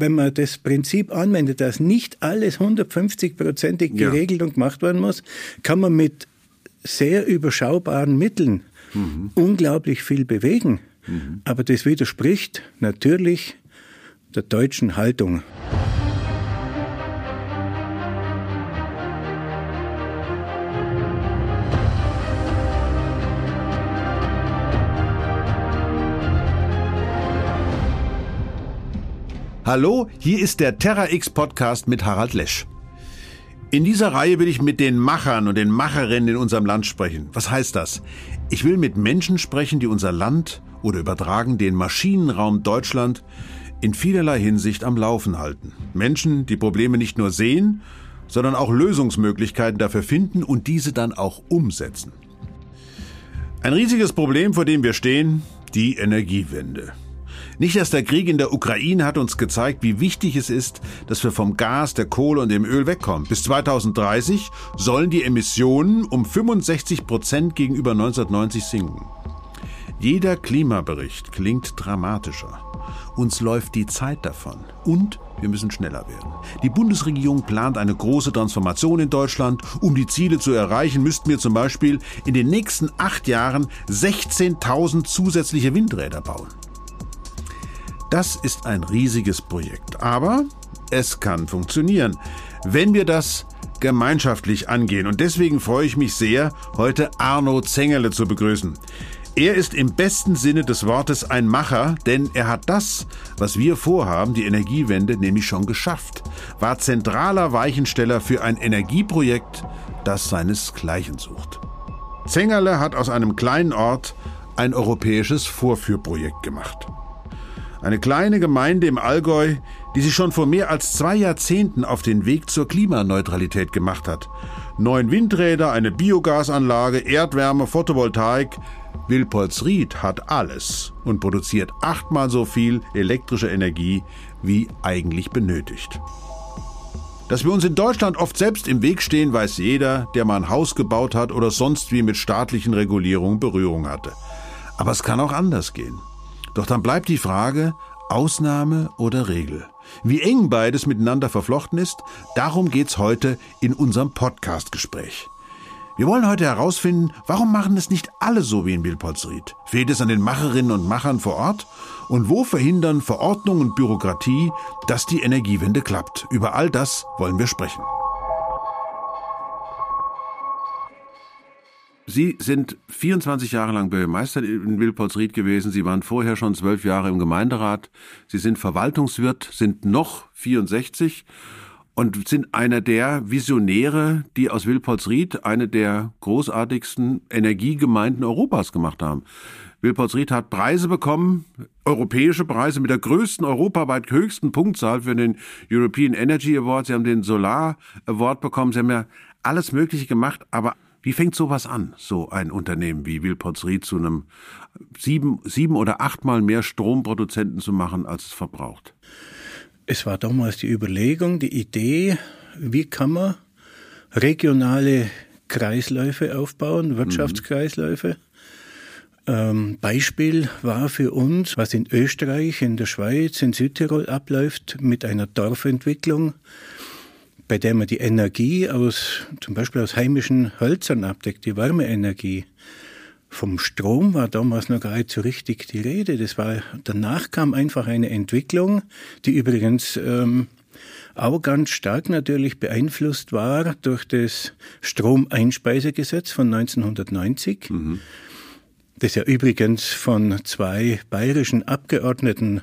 Wenn man das Prinzip anwendet, dass nicht alles 150-prozentig geregelt ja. und gemacht werden muss, kann man mit sehr überschaubaren Mitteln mhm. unglaublich viel bewegen. Mhm. Aber das widerspricht natürlich der deutschen Haltung. Hallo, hier ist der Terra X Podcast mit Harald Lesch. In dieser Reihe will ich mit den Machern und den Macherinnen in unserem Land sprechen. Was heißt das? Ich will mit Menschen sprechen, die unser Land oder übertragen den Maschinenraum Deutschland in vielerlei Hinsicht am Laufen halten. Menschen, die Probleme nicht nur sehen, sondern auch Lösungsmöglichkeiten dafür finden und diese dann auch umsetzen. Ein riesiges Problem, vor dem wir stehen, die Energiewende. Nicht erst der Krieg in der Ukraine hat uns gezeigt, wie wichtig es ist, dass wir vom Gas, der Kohle und dem Öl wegkommen. Bis 2030 sollen die Emissionen um 65 Prozent gegenüber 1990 sinken. Jeder Klimabericht klingt dramatischer. Uns läuft die Zeit davon. Und wir müssen schneller werden. Die Bundesregierung plant eine große Transformation in Deutschland. Um die Ziele zu erreichen, müssten wir zum Beispiel in den nächsten acht Jahren 16.000 zusätzliche Windräder bauen. Das ist ein riesiges Projekt, aber es kann funktionieren, wenn wir das gemeinschaftlich angehen. Und deswegen freue ich mich sehr, heute Arno Zengerle zu begrüßen. Er ist im besten Sinne des Wortes ein Macher, denn er hat das, was wir vorhaben, die Energiewende, nämlich schon geschafft, war zentraler Weichensteller für ein Energieprojekt, das seinesgleichen sucht. Zengerle hat aus einem kleinen Ort ein europäisches Vorführprojekt gemacht. Eine kleine Gemeinde im Allgäu, die sich schon vor mehr als zwei Jahrzehnten auf den Weg zur Klimaneutralität gemacht hat. Neun Windräder, eine Biogasanlage, Erdwärme, Photovoltaik. Wilpolsried hat alles und produziert achtmal so viel elektrische Energie, wie eigentlich benötigt. Dass wir uns in Deutschland oft selbst im Weg stehen, weiß jeder, der mal ein Haus gebaut hat oder sonst wie mit staatlichen Regulierungen Berührung hatte. Aber es kann auch anders gehen. Doch dann bleibt die Frage, Ausnahme oder Regel. Wie eng beides miteinander verflochten ist, darum geht's heute in unserem Podcast-Gespräch. Wir wollen heute herausfinden, warum machen es nicht alle so wie in Wilpolsried? Fehlt es an den Macherinnen und Machern vor Ort? Und wo verhindern Verordnung und Bürokratie, dass die Energiewende klappt? Über all das wollen wir sprechen. Sie sind 24 Jahre lang Bürgermeister in Wilpolsried gewesen. Sie waren vorher schon zwölf Jahre im Gemeinderat. Sie sind Verwaltungswirt, sind noch 64 und sind einer der Visionäre, die aus Wilpolsried eine der großartigsten Energiegemeinden Europas gemacht haben. Wilpolsried hat Preise bekommen, europäische Preise mit der größten, europaweit höchsten Punktzahl für den European Energy Award. Sie haben den Solar Award bekommen. Sie haben ja alles Mögliche gemacht, aber wie fängt sowas an, so ein Unternehmen wie Wilpotsried zu einem sieben, sieben oder achtmal mehr Stromproduzenten zu machen, als es verbraucht? Es war damals die Überlegung, die Idee, wie kann man regionale Kreisläufe aufbauen, Wirtschaftskreisläufe. Ähm, Beispiel war für uns, was in Österreich, in der Schweiz, in Südtirol abläuft mit einer Dorfentwicklung bei der man die Energie aus, zum Beispiel aus heimischen Hölzern abdeckt, die Wärmeenergie. Vom Strom war damals noch gar nicht so richtig die Rede. Das war, danach kam einfach eine Entwicklung, die übrigens ähm, auch ganz stark natürlich beeinflusst war durch das Stromeinspeisegesetz von 1990. Mhm das ja übrigens von zwei bayerischen Abgeordneten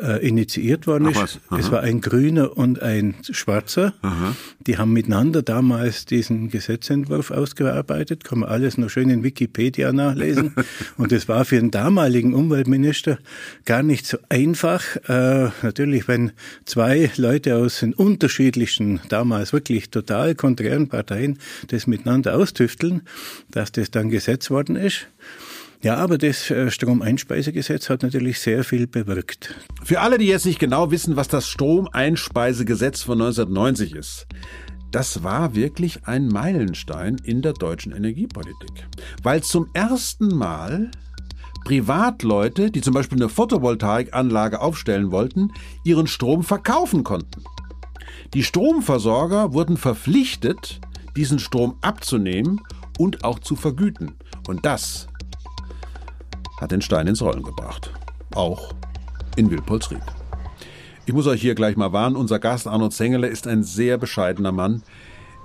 äh, initiiert worden ist. Es war ein Grüner und ein Schwarzer. Aha. Die haben miteinander damals diesen Gesetzentwurf ausgearbeitet. Kann man alles noch schön in Wikipedia nachlesen. und es war für den damaligen Umweltminister gar nicht so einfach. Äh, natürlich, wenn zwei Leute aus den unterschiedlichsten, damals wirklich total konträren Parteien das miteinander austüfteln, dass das dann Gesetz worden ist. Ja, aber das äh, Stromeinspeisegesetz hat natürlich sehr viel bewirkt. Für alle, die jetzt nicht genau wissen, was das Stromeinspeisegesetz von 1990 ist. Das war wirklich ein Meilenstein in der deutschen Energiepolitik, weil zum ersten Mal Privatleute, die zum Beispiel eine Photovoltaikanlage aufstellen wollten, ihren Strom verkaufen konnten. Die Stromversorger wurden verpflichtet, diesen Strom abzunehmen und auch zu vergüten. Und das hat den Stein ins Rollen gebracht. Auch in Wilpolsried. Ich muss euch hier gleich mal warnen, unser Gast Arno Zengele ist ein sehr bescheidener Mann.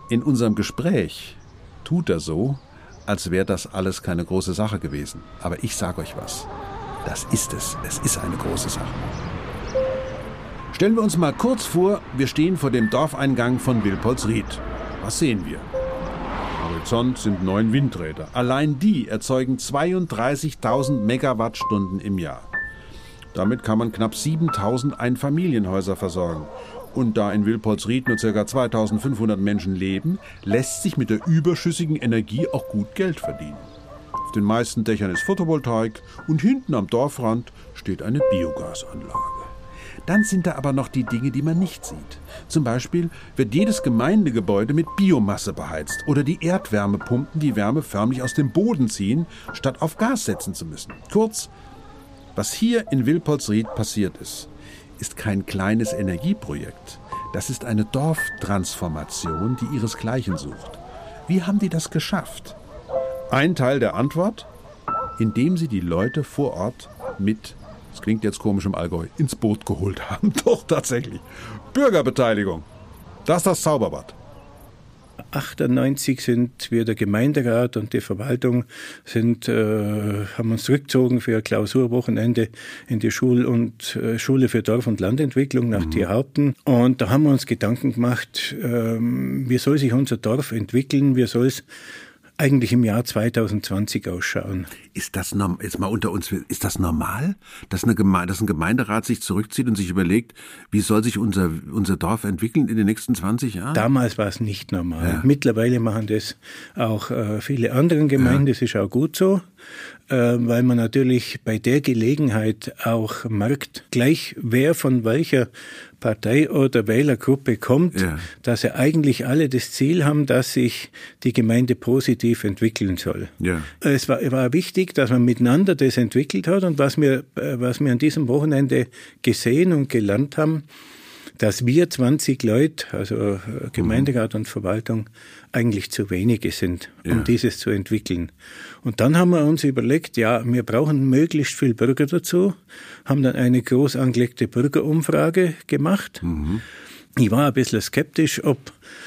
In unserem Gespräch tut er so, als wäre das alles keine große Sache gewesen. Aber ich sage euch was. Das ist es. Es ist eine große Sache. Stellen wir uns mal kurz vor, wir stehen vor dem Dorfeingang von Wilpolsried. Was sehen wir? Horizont sind neun Windräder. Allein die erzeugen 32.000 Megawattstunden im Jahr. Damit kann man knapp 7000 Einfamilienhäuser versorgen. Und da in Wilpolsried nur ca. 2500 Menschen leben, lässt sich mit der überschüssigen Energie auch gut Geld verdienen. Auf den meisten Dächern ist Photovoltaik und hinten am Dorfrand steht eine Biogasanlage. Dann sind da aber noch die Dinge, die man nicht sieht. Zum Beispiel wird jedes Gemeindegebäude mit Biomasse beheizt oder die Erdwärmepumpen die Wärme förmlich aus dem Boden ziehen, statt auf Gas setzen zu müssen. Kurz, was hier in Wilpolsried passiert ist, ist kein kleines Energieprojekt. Das ist eine Dorftransformation, die ihresgleichen sucht. Wie haben die das geschafft? Ein Teil der Antwort, indem sie die Leute vor Ort mit, das klingt jetzt komisch im Allgäu, ins Boot geholt haben. Doch tatsächlich. Bürgerbeteiligung. Das ist das Zauberbad. 98 sind wir der Gemeinderat und die Verwaltung sind, äh, haben uns zurückgezogen für ein Klausurwochenende in die Schul und äh, Schule für Dorf- und Landentwicklung nach mhm. Tierhaupten. Und da haben wir uns Gedanken gemacht, äh, wie soll sich unser Dorf entwickeln, wie soll es eigentlich im Jahr 2020 ausschauen. Ist das jetzt mal unter uns, ist das normal, dass, eine Gemeinde, dass ein Gemeinderat sich zurückzieht und sich überlegt, wie soll sich unser, unser Dorf entwickeln in den nächsten 20 Jahren? Damals war es nicht normal. Ja. Mittlerweile machen das auch äh, viele andere Gemeinden, ja. das ist auch gut so. Äh, weil man natürlich bei der Gelegenheit auch merkt, gleich wer von welcher Partei oder Wählergruppe kommt, ja. dass sie eigentlich alle das Ziel haben, dass sich die Gemeinde positiv entwickeln soll. Ja. Es war, war wichtig, dass man miteinander das entwickelt hat und was wir, äh, was wir an diesem Wochenende gesehen und gelernt haben, dass wir 20 Leute, also äh, Gemeinderat und Verwaltung, eigentlich zu wenige sind, um ja. dieses zu entwickeln. Und dann haben wir uns überlegt, ja, wir brauchen möglichst viel Bürger dazu, haben dann eine groß angelegte Bürgerumfrage gemacht. Mhm. Ich war ein bisschen skeptisch, ob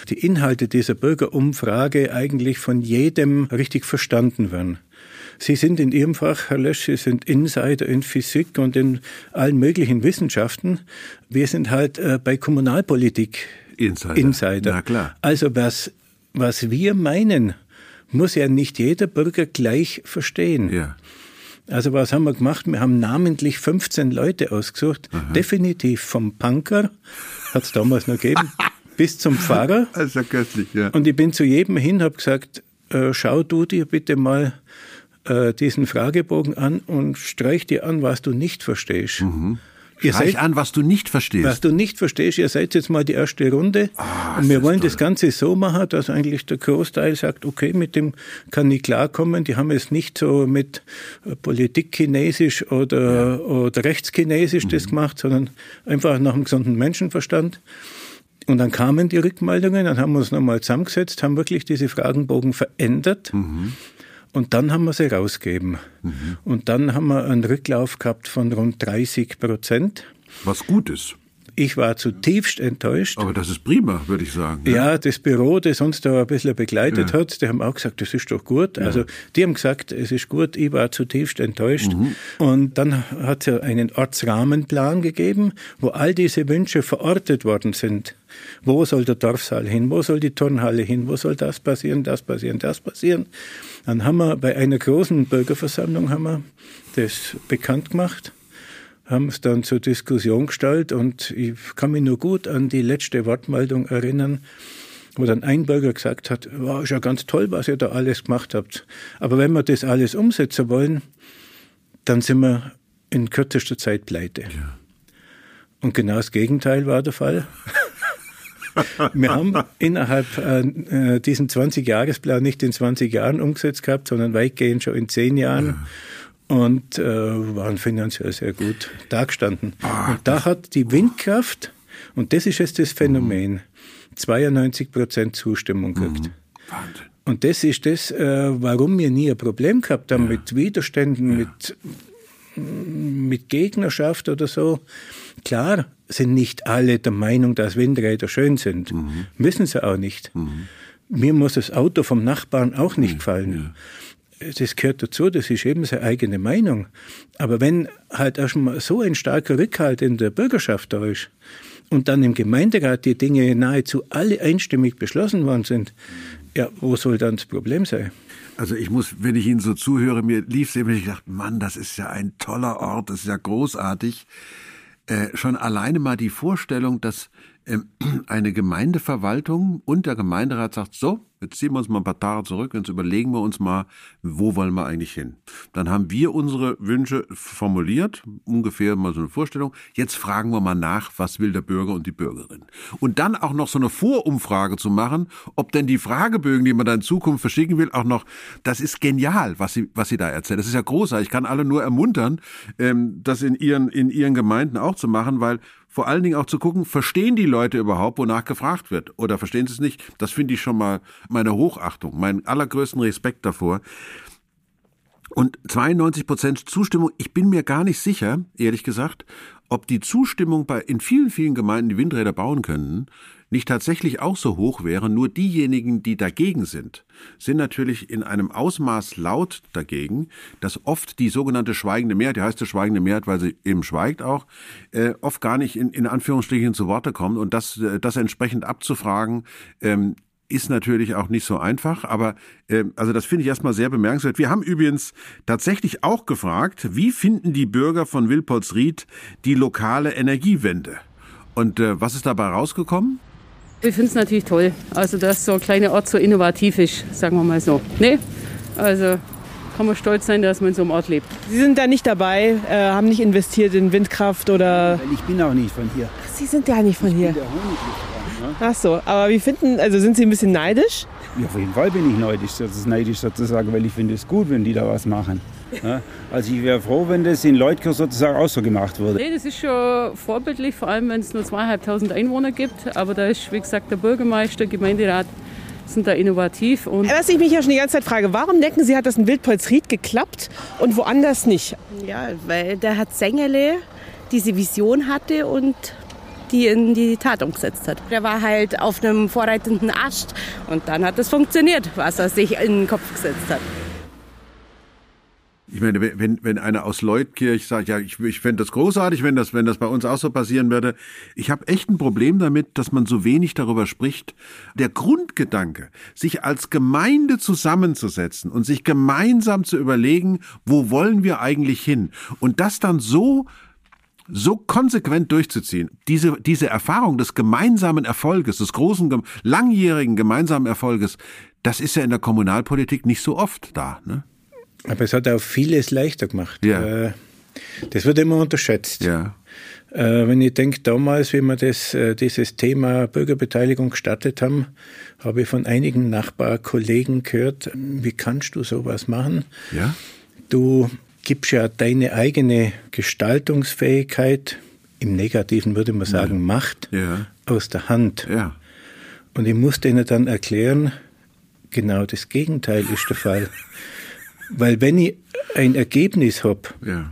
die Inhalte dieser Bürgerumfrage eigentlich von jedem richtig verstanden werden. Sie sind in Ihrem Fach, Herr Lösch, Sie sind Insider in Physik und in allen möglichen Wissenschaften. Wir sind halt äh, bei Kommunalpolitik Insider. Insider. Na klar. Also was, was wir meinen, muss ja nicht jeder Bürger gleich verstehen. Ja. Also was haben wir gemacht? Wir haben namentlich 15 Leute ausgesucht, Aha. definitiv vom Punker, hat es damals noch gegeben, bis zum Pfarrer. Also köstlich, ja. Und ich bin zu jedem hin, habe gesagt, äh, schau du dir bitte mal äh, diesen Fragebogen an und streich dir an, was du nicht verstehst. Mhm. Ihr Streich seid, an, was du nicht verstehst. Was du nicht verstehst, ihr seid jetzt mal die erste Runde. Oh, und wir wollen das Ganze so machen, dass eigentlich der Großteil sagt, okay, mit dem kann ich klarkommen. Die haben es nicht so mit äh, Politik chinesisch oder, ja. oder rechtschinesisch mhm. das gemacht, sondern einfach nach dem gesunden Menschenverstand. Und dann kamen die Rückmeldungen, dann haben wir uns nochmal zusammengesetzt, haben wirklich diese Fragenbogen verändert. Mhm. Und dann haben wir sie rausgegeben. Mhm. Und dann haben wir einen Rücklauf gehabt von rund 30 Prozent. Was gut ist. Ich war zutiefst enttäuscht. Aber das ist prima, würde ich sagen. Ja, ja das Büro, das uns da ein bisschen begleitet ja. hat, die haben auch gesagt, das ist doch gut. Ja. Also die haben gesagt, es ist gut, ich war zutiefst enttäuscht. Mhm. Und dann hat es ja einen Ortsrahmenplan gegeben, wo all diese Wünsche verortet worden sind. Wo soll der Dorfsaal hin? Wo soll die Turnhalle hin? Wo soll das passieren, das passieren, das passieren? Dann haben wir bei einer großen Bürgerversammlung haben wir das bekannt gemacht, haben es dann zur Diskussion gestellt und ich kann mich nur gut an die letzte Wortmeldung erinnern, wo dann ein Bürger gesagt hat, wow, ist ja ganz toll, was ihr da alles gemacht habt. Aber wenn wir das alles umsetzen wollen, dann sind wir in kürzester Zeit pleite. Ja. Und genau das Gegenteil war der Fall. Wir haben innerhalb äh, diesen 20-Jahresplan nicht in 20 Jahren umgesetzt gehabt, sondern weitgehend schon in 10 Jahren. Ja. und äh, waren finanziell sehr gut dagestanden. Ah, und da hat die Windkraft, und das ist jetzt das Phänomen, 92 Prozent Zustimmung gehabt. Mhm. Wahnsinn. Und das ist das, äh, warum wir nie ein Problem gehabt haben ja. mit Widerständen, ja. mit, mit Gegnerschaft oder so. Klar sind nicht alle der Meinung, dass Windräder schön sind. Mhm. Müssen sie auch nicht. Mhm. Mir muss das Auto vom Nachbarn auch nicht gefallen. Ja. Das gehört dazu, das ist eben seine eigene Meinung. Aber wenn halt erstmal so ein starker Rückhalt in der Bürgerschaft da ist und dann im Gemeinderat die Dinge nahezu alle einstimmig beschlossen worden sind, ja, wo soll dann das Problem sein? Also ich muss, wenn ich Ihnen so zuhöre, mir lief es immer, ich dachte, Mann, das ist ja ein toller Ort, das ist ja großartig. Äh, schon alleine mal die Vorstellung, dass eine Gemeindeverwaltung und der Gemeinderat sagt, so, jetzt ziehen wir uns mal ein paar Tage zurück, jetzt überlegen wir uns mal, wo wollen wir eigentlich hin. Dann haben wir unsere Wünsche formuliert, ungefähr mal so eine Vorstellung. Jetzt fragen wir mal nach, was will der Bürger und die Bürgerin. Und dann auch noch so eine Vorumfrage zu machen, ob denn die Fragebögen, die man da in Zukunft verschicken will, auch noch, das ist genial, was sie, was sie da erzählt. Das ist ja großartig. Ich kann alle nur ermuntern, ähm, das in ihren, in ihren Gemeinden auch zu machen, weil vor allen Dingen auch zu gucken, verstehen die Leute überhaupt, wonach gefragt wird? Oder verstehen sie es nicht? Das finde ich schon mal meine Hochachtung, meinen allergrößten Respekt davor. Und 92 Prozent Zustimmung, ich bin mir gar nicht sicher, ehrlich gesagt, ob die Zustimmung bei in vielen, vielen Gemeinden, die Windräder bauen können, nicht tatsächlich auch so hoch wäre, nur diejenigen, die dagegen sind, sind natürlich in einem Ausmaß laut dagegen, dass oft die sogenannte schweigende Mehrheit, die heißt ja schweigende Mehrheit, weil sie eben schweigt auch, äh, oft gar nicht in, in Anführungsstrichen zu Worte kommt und das, äh, das entsprechend abzufragen, ähm, ist natürlich auch nicht so einfach, aber äh, also das finde ich erstmal sehr bemerkenswert. Wir haben übrigens tatsächlich auch gefragt, wie finden die Bürger von Wilpolsried die lokale Energiewende? Und äh, was ist dabei rausgekommen? Ich finde es natürlich toll, also dass so ein kleiner Ort so innovativ ist, sagen wir mal so. Nee, also kann man stolz sein, dass man in so einem Ort lebt. Sie sind da nicht dabei, äh, haben nicht investiert in Windkraft oder... Ich bin auch nicht von hier. Sie sind ja nicht von ich hier. Bin ne? Ach so, aber wie finden, also sind Sie ein bisschen neidisch? Ja, auf jeden Fall bin ich neidisch, neidisch sozusagen, weil ich finde es gut, wenn die da was machen. Ja, also ich wäre froh, wenn das in Leutkirch sozusagen auch so gemacht würde. Nee, das ist schon vorbildlich, vor allem wenn es nur zweieinhalbtausend Einwohner gibt. Aber da ist, wie gesagt, der Bürgermeister, Gemeinderat sind da innovativ. Und Was ich mich ja schon die ganze Zeit frage, warum denken Sie, hat das in Wildpolsried geklappt und woanders nicht? Ja, weil der Herr Zengele diese Vision hatte und die in die Tat umgesetzt hat. Der war halt auf einem vorreitenden Ast und dann hat es funktioniert, was er sich in den Kopf gesetzt hat. Ich meine, wenn, wenn einer aus Leutkirch sagt, ja, ich, ich fände das großartig, wenn das, wenn das bei uns auch so passieren würde. Ich habe echt ein Problem damit, dass man so wenig darüber spricht. Der Grundgedanke, sich als Gemeinde zusammenzusetzen und sich gemeinsam zu überlegen, wo wollen wir eigentlich hin? Und das dann so so konsequent durchzuziehen, diese, diese Erfahrung des gemeinsamen Erfolges, des großen, langjährigen gemeinsamen Erfolges, das ist ja in der Kommunalpolitik nicht so oft da. Ne? Aber es hat auch vieles leichter gemacht. Ja. Das wird immer unterschätzt. Ja. Äh, wenn ich denke, damals, wie wir das, äh, dieses Thema Bürgerbeteiligung gestartet haben, habe ich von einigen Nachbarkollegen gehört, wie kannst du sowas machen? Ja. Du gibst ja deine eigene Gestaltungsfähigkeit, im Negativen würde man sagen, ja. Macht, ja. aus der Hand. Ja. Und ich musste ihnen dann erklären, genau das Gegenteil ist der Fall. Weil wenn ich ein Ergebnis habe, ja.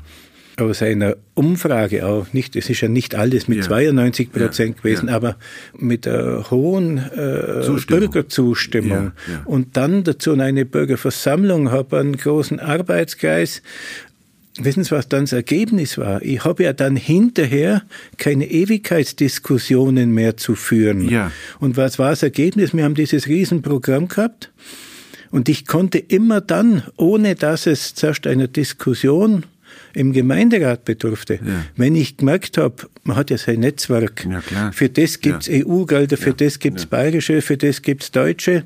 aus einer Umfrage auch, nicht, es ist ja nicht alles mit ja. 92 Prozent ja. gewesen, aber mit einer hohen äh, Zustimmung. Bürgerzustimmung und dann dazu eine Bürgerversammlung, habe einen großen Arbeitskreis, Wissen Sie, was dann das Ergebnis war? Ich habe ja dann hinterher keine Ewigkeitsdiskussionen mehr zu führen. Ja. Und was war das Ergebnis? Wir haben dieses Riesenprogramm gehabt und ich konnte immer dann, ohne dass es zuerst einer Diskussion im Gemeinderat bedurfte, ja. wenn ich gemerkt habe, man hat ja sein Netzwerk, ja, für das gibt's ja. EU-Gelder, für das gibt's bayerische, für das gibt's deutsche.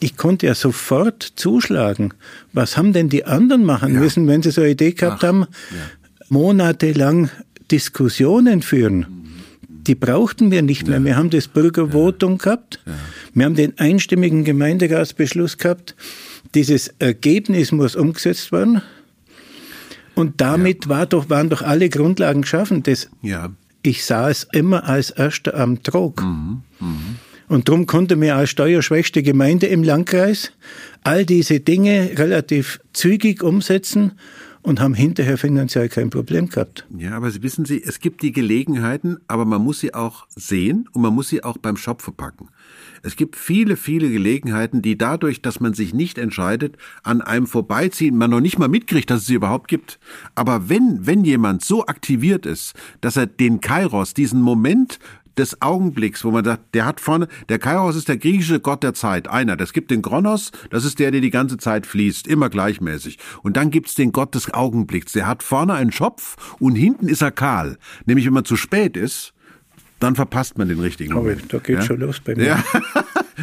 Ich konnte ja sofort zuschlagen. Was haben denn die anderen machen müssen, wenn sie so eine Idee gehabt Ach, haben? Monatelang Diskussionen führen. Die brauchten wir nicht mehr. Wir haben das Bürgervotum gehabt. Wir haben den einstimmigen Gemeinderatsbeschluss gehabt. Dieses Ergebnis muss umgesetzt werden. Und damit war doch, waren doch alle Grundlagen geschaffen. Das, Ja. ich sah es immer als Erster am Trog. Und darum konnte mir als steuerschwächste Gemeinde im Landkreis all diese Dinge relativ zügig umsetzen und haben hinterher finanziell kein Problem gehabt. Ja, aber Sie wissen Sie, es gibt die Gelegenheiten, aber man muss sie auch sehen und man muss sie auch beim Shop verpacken. Es gibt viele, viele Gelegenheiten, die dadurch, dass man sich nicht entscheidet, an einem vorbeiziehen, man noch nicht mal mitkriegt, dass es sie überhaupt gibt. Aber wenn, wenn jemand so aktiviert ist, dass er den Kairos, diesen Moment des Augenblicks, wo man sagt, der hat vorne, der Kairos ist der griechische Gott der Zeit, einer. Das gibt den Kronos, das ist der, der die ganze Zeit fließt, immer gleichmäßig. Und dann gibt's den Gott des Augenblicks, der hat vorne einen Schopf und hinten ist er kahl. Nämlich, wenn man zu spät ist, dann verpasst man den richtigen Moment. da geht's ja? schon los bei mir. Ja.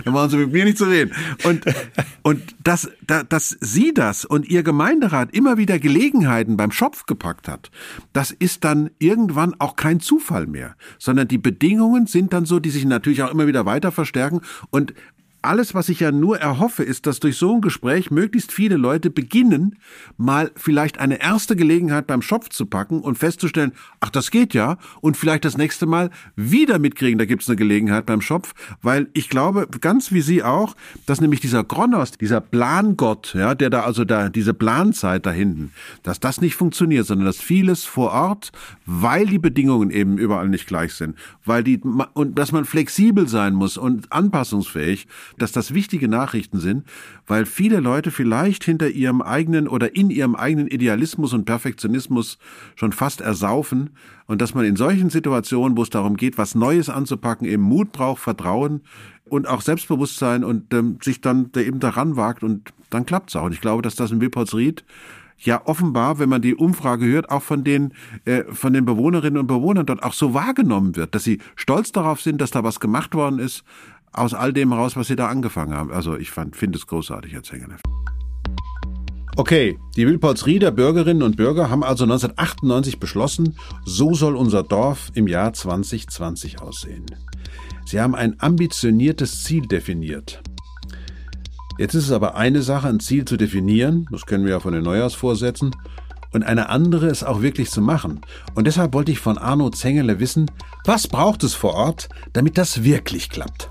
Dann machen Sie mit mir nicht zu reden. Und, und dass, da- dass Sie das und Ihr Gemeinderat immer wieder Gelegenheiten beim Schopf gepackt hat, das ist dann irgendwann auch kein Zufall mehr, sondern die Bedingungen sind dann so, die sich natürlich auch immer wieder weiter verstärken und alles, was ich ja nur erhoffe, ist, dass durch so ein Gespräch möglichst viele Leute beginnen, mal vielleicht eine erste Gelegenheit beim Schopf zu packen und festzustellen, ach, das geht ja, und vielleicht das nächste Mal wieder mitkriegen, da gibt's eine Gelegenheit beim Schopf, weil ich glaube, ganz wie Sie auch, dass nämlich dieser Kronos, dieser Plangott, ja, der da also da, diese Planzeit da hinten, dass das nicht funktioniert, sondern dass vieles vor Ort, weil die Bedingungen eben überall nicht gleich sind, weil die, und dass man flexibel sein muss und anpassungsfähig, dass das wichtige Nachrichten sind, weil viele Leute vielleicht hinter ihrem eigenen oder in ihrem eigenen Idealismus und Perfektionismus schon fast ersaufen und dass man in solchen Situationen, wo es darum geht, was Neues anzupacken, eben Mut braucht, Vertrauen und auch Selbstbewusstsein und ähm, sich dann da eben daran wagt und dann klappt's auch. Und ich glaube, dass das in Wilpolsried ja offenbar, wenn man die Umfrage hört, auch von den äh, von den Bewohnerinnen und Bewohnern dort auch so wahrgenommen wird, dass sie stolz darauf sind, dass da was gemacht worden ist aus all dem heraus, was sie da angefangen haben. Also ich finde es großartig, Herr Zengerle. Okay, die Wilpolsrieder Bürgerinnen und Bürger haben also 1998 beschlossen, so soll unser Dorf im Jahr 2020 aussehen. Sie haben ein ambitioniertes Ziel definiert. Jetzt ist es aber eine Sache, ein Ziel zu definieren, das kennen wir ja von den Neujahrsvorsätzen, und eine andere, es auch wirklich zu machen. Und deshalb wollte ich von Arno Zengele wissen, was braucht es vor Ort, damit das wirklich klappt?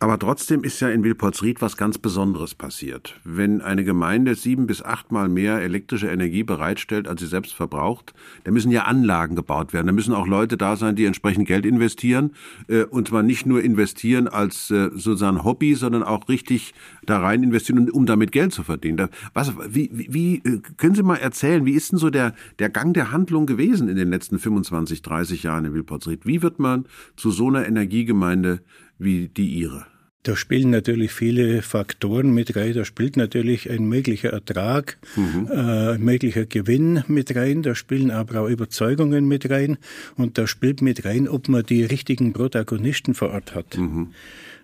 Aber trotzdem ist ja in Wilpolsried was ganz Besonderes passiert. Wenn eine Gemeinde sieben bis achtmal mehr elektrische Energie bereitstellt, als sie selbst verbraucht, da müssen ja Anlagen gebaut werden. Da müssen auch Leute da sein, die entsprechend Geld investieren. Äh, und zwar nicht nur investieren als äh, sozusagen Hobby, sondern auch richtig da rein investieren, um damit Geld zu verdienen. Was, wie, wie, wie äh, können Sie mal erzählen, wie ist denn so der, der Gang der Handlung gewesen in den letzten 25, 30 Jahren in Wilpolsried? Wie wird man zu so einer Energiegemeinde wie die Ihre? Da spielen natürlich viele Faktoren mit rein. Da spielt natürlich ein möglicher Ertrag, äh, ein möglicher Gewinn mit rein. Da spielen aber auch Überzeugungen mit rein. Und da spielt mit rein, ob man die richtigen Protagonisten vor Ort hat.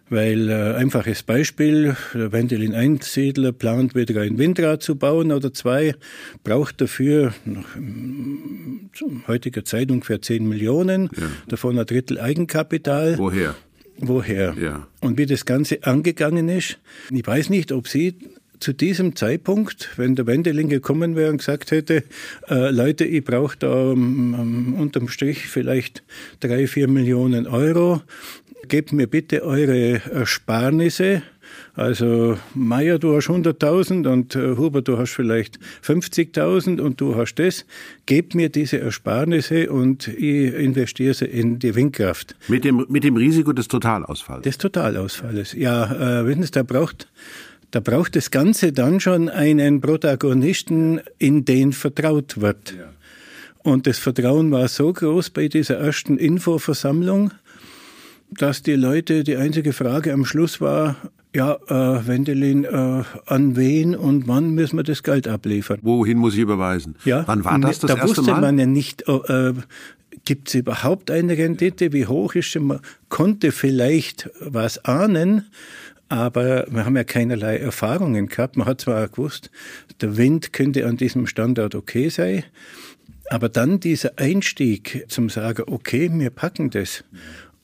Weil äh, einfaches Beispiel, der Wendelin Einsiedler plant wieder ein Windrad zu bauen oder zwei, braucht dafür nach ähm, heutiger Zeit ungefähr 10 Millionen, davon ein Drittel Eigenkapital. Woher? Woher? Ja. Und wie das Ganze angegangen ist. Ich weiß nicht, ob Sie zu diesem Zeitpunkt, wenn der Wendeling gekommen wäre und gesagt hätte, äh, Leute, ich brauche da ähm, unterm Strich vielleicht drei, vier Millionen Euro, gebt mir bitte eure Ersparnisse. Also Meier, du hast 100.000 und äh, Huber, du hast vielleicht 50.000 und du hast das. Gebt mir diese Ersparnisse und ich investiere sie in die Windkraft. Mit dem, mit dem Risiko des Totalausfalls. Des Totalausfalles. Ja, äh, wissen Sie, da braucht, da braucht das Ganze dann schon einen Protagonisten, in den vertraut wird. Und das Vertrauen war so groß bei dieser ersten Infoversammlung, dass die Leute, die einzige Frage am Schluss war, ja, äh, Wendelin, äh, an wen und wann müssen wir das Geld abliefern? Wohin muss ich überweisen? Ja, Wann war das das da erste wusste Mal? man ja nicht, äh, gibt es überhaupt eine Rendite, wie hoch ist sie? Man konnte vielleicht was ahnen, aber wir haben ja keinerlei Erfahrungen gehabt. Man hat zwar auch gewusst, der Wind könnte an diesem Standort okay sein, aber dann dieser Einstieg zum sagen, okay, wir packen das.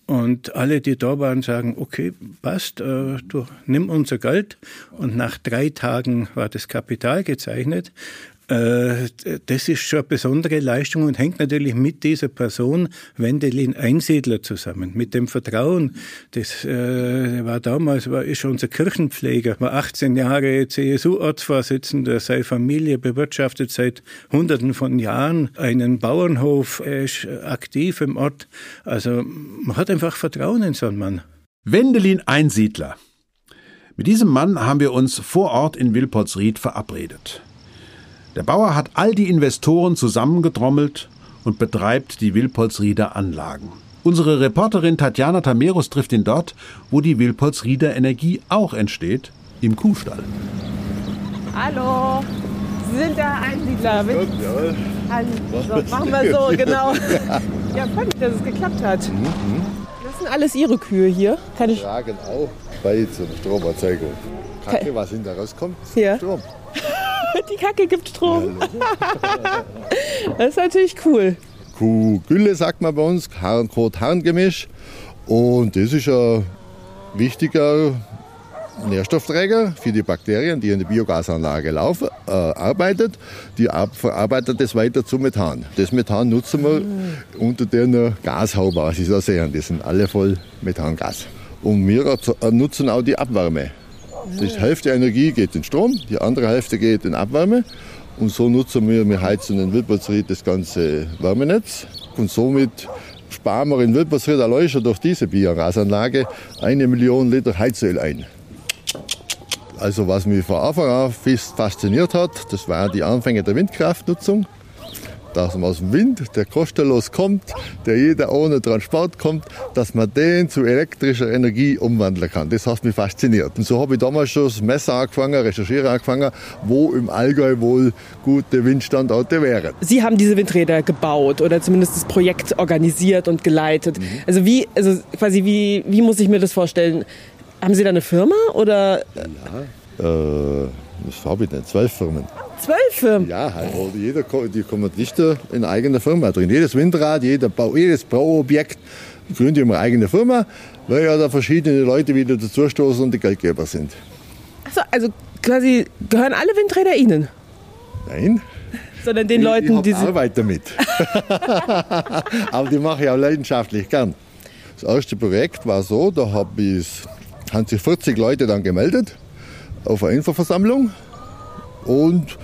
Und alle, die da waren, sagen, okay, passt, äh, du nimm unser Geld. Und nach drei Tagen war das Kapital gezeichnet. Äh, das ist schon eine besondere Leistung und hängt natürlich mit dieser Person Wendelin Einsiedler zusammen, mit dem Vertrauen. Das äh, war damals, war ist unser Kirchenpfleger, war 18 Jahre CSU-Ortsvorsitzender, seine Familie bewirtschaftet seit Hunderten von Jahren einen Bauernhof, er ist aktiv im Ort. Also man hat einfach Vertrauen in so einen Mann. Wendelin Einsiedler. Mit diesem Mann haben wir uns vor Ort in Wilpotsried verabredet. Der Bauer hat all die Investoren zusammengetrommelt und betreibt die Wilpolsrieder Anlagen. Unsere Reporterin Tatjana Tamerus trifft ihn dort, wo die Wilpolsrieder Energie auch entsteht, im Kuhstall. Hallo, Sie sind der Einsiedler. Mit Hallo. So, machen wir so, genau. Ja, freut mich, dass es geklappt hat. Das sind alles Ihre Kühe hier. Keine Sch tragen auch bei zur Stromerzeugung. Kacke, was hinten rauskommt, Ja. Strom. Die Kacke gibt Strom. Das ist natürlich cool. Kuhgülle sagt man bei uns, Harnkot-Harngemisch. Und das ist ein wichtiger Nährstoffträger für die Bakterien, die in der Biogasanlage laufen, äh, arbeitet. Die verarbeitet das weiter zu Methan. Das Methan nutzen wir unter der Gashaube, was Sie da sehen. Das sind alle voll Methangas. Und wir äh, nutzen auch die Abwärme. Die Hälfte der Energie geht in Strom, die andere Hälfte geht in Abwärme. Und so nutzen wir, wir heizen in Wilpolsried das ganze Wärmenetz. Und somit sparen wir in Wilpolsried allein schon durch diese Biogasanlage eine Million Liter Heizöl ein. Also was mich von Anfang an fasziniert hat, das waren die Anfänge der Windkraftnutzung. Dass man aus dem Wind, der kostenlos kommt, der jeder ohne Transport kommt, dass man den zu elektrischer Energie umwandeln kann. Das hat mich fasziniert. Und so habe ich damals schon das Messer angefangen, recherchieren angefangen, wo im Allgäu wohl gute Windstandorte wären. Sie haben diese Windräder gebaut oder zumindest das Projekt organisiert und geleitet. Also wie, also quasi wie, wie muss ich mir das vorstellen? Haben Sie da eine Firma oder Äh, was habe ich denn? Zwölf Firmen. Zwölf Firmen? Ja, wo jeder die Kommandiste in einer eigenen Firma drin. Jedes Windrad, jeder Bau, jedes Bauobjekt gründet immer eine eigene Firma, weil ja da verschiedene Leute wieder dazustoßen und die Geldgeber sind. Achso, also quasi gehören alle Windräder Ihnen, Nein, sondern den ich, Leuten, ich die Sie. Arbeit damit. Aber die mache ich auch leidenschaftlich gern. Das erste Projekt war so, da hab ich, haben sich 40 Leute dann gemeldet auf eine Infoversammlung und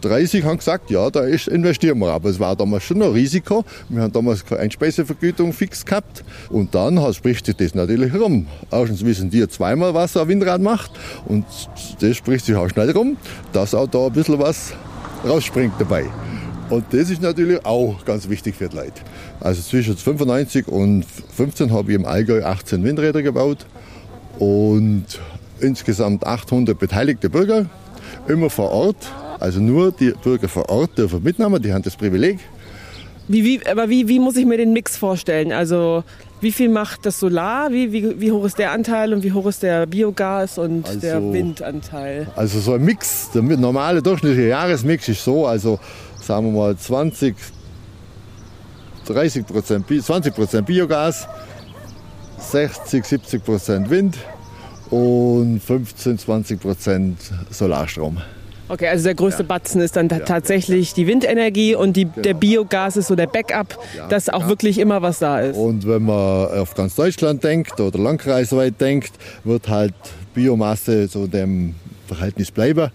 30 haben gesagt, ja, da investieren wir. Aber es war damals schon ein Risiko. Wir haben damals keine Einspeisevergütung fix gehabt. Und dann spricht sich das natürlich rum. Erstens wissen die zweimal, was ein Windrad macht. Und das spricht sich auch schnell rum, dass auch da ein bisschen was rausspringt dabei. Und das ist natürlich auch ganz wichtig für die Leute. Also zwischen 95 und 15 habe ich im Allgäu 18 Windräder gebaut und insgesamt 800 beteiligte Bürger, immer vor Ort. Also nur die Bürger vor Ort dürfen mitnehmen, die haben das Privileg. Wie, wie, aber wie, wie muss ich mir den Mix vorstellen? Also wie viel macht das Solar? Wie, wie, wie hoch ist der Anteil und wie hoch ist der Biogas und Also- der Windanteil? Also so ein Mix, der normale durchschnittliche Jahresmix ist so, also sagen wir mal 20, 30 Prozent, 20 Prozent Biogas, 60, 70 Prozent Wind und 15, 20 Prozent Solarstrom. Okay, also der größte Batzen ist dann ta- tatsächlich die Windenergie und die, der Biogas ist so der Backup, dass auch wirklich immer was da ist. Und wenn man auf ganz Deutschland denkt oder landkreisweit denkt, wird halt Biomasse so dem Verhältnis bleiben.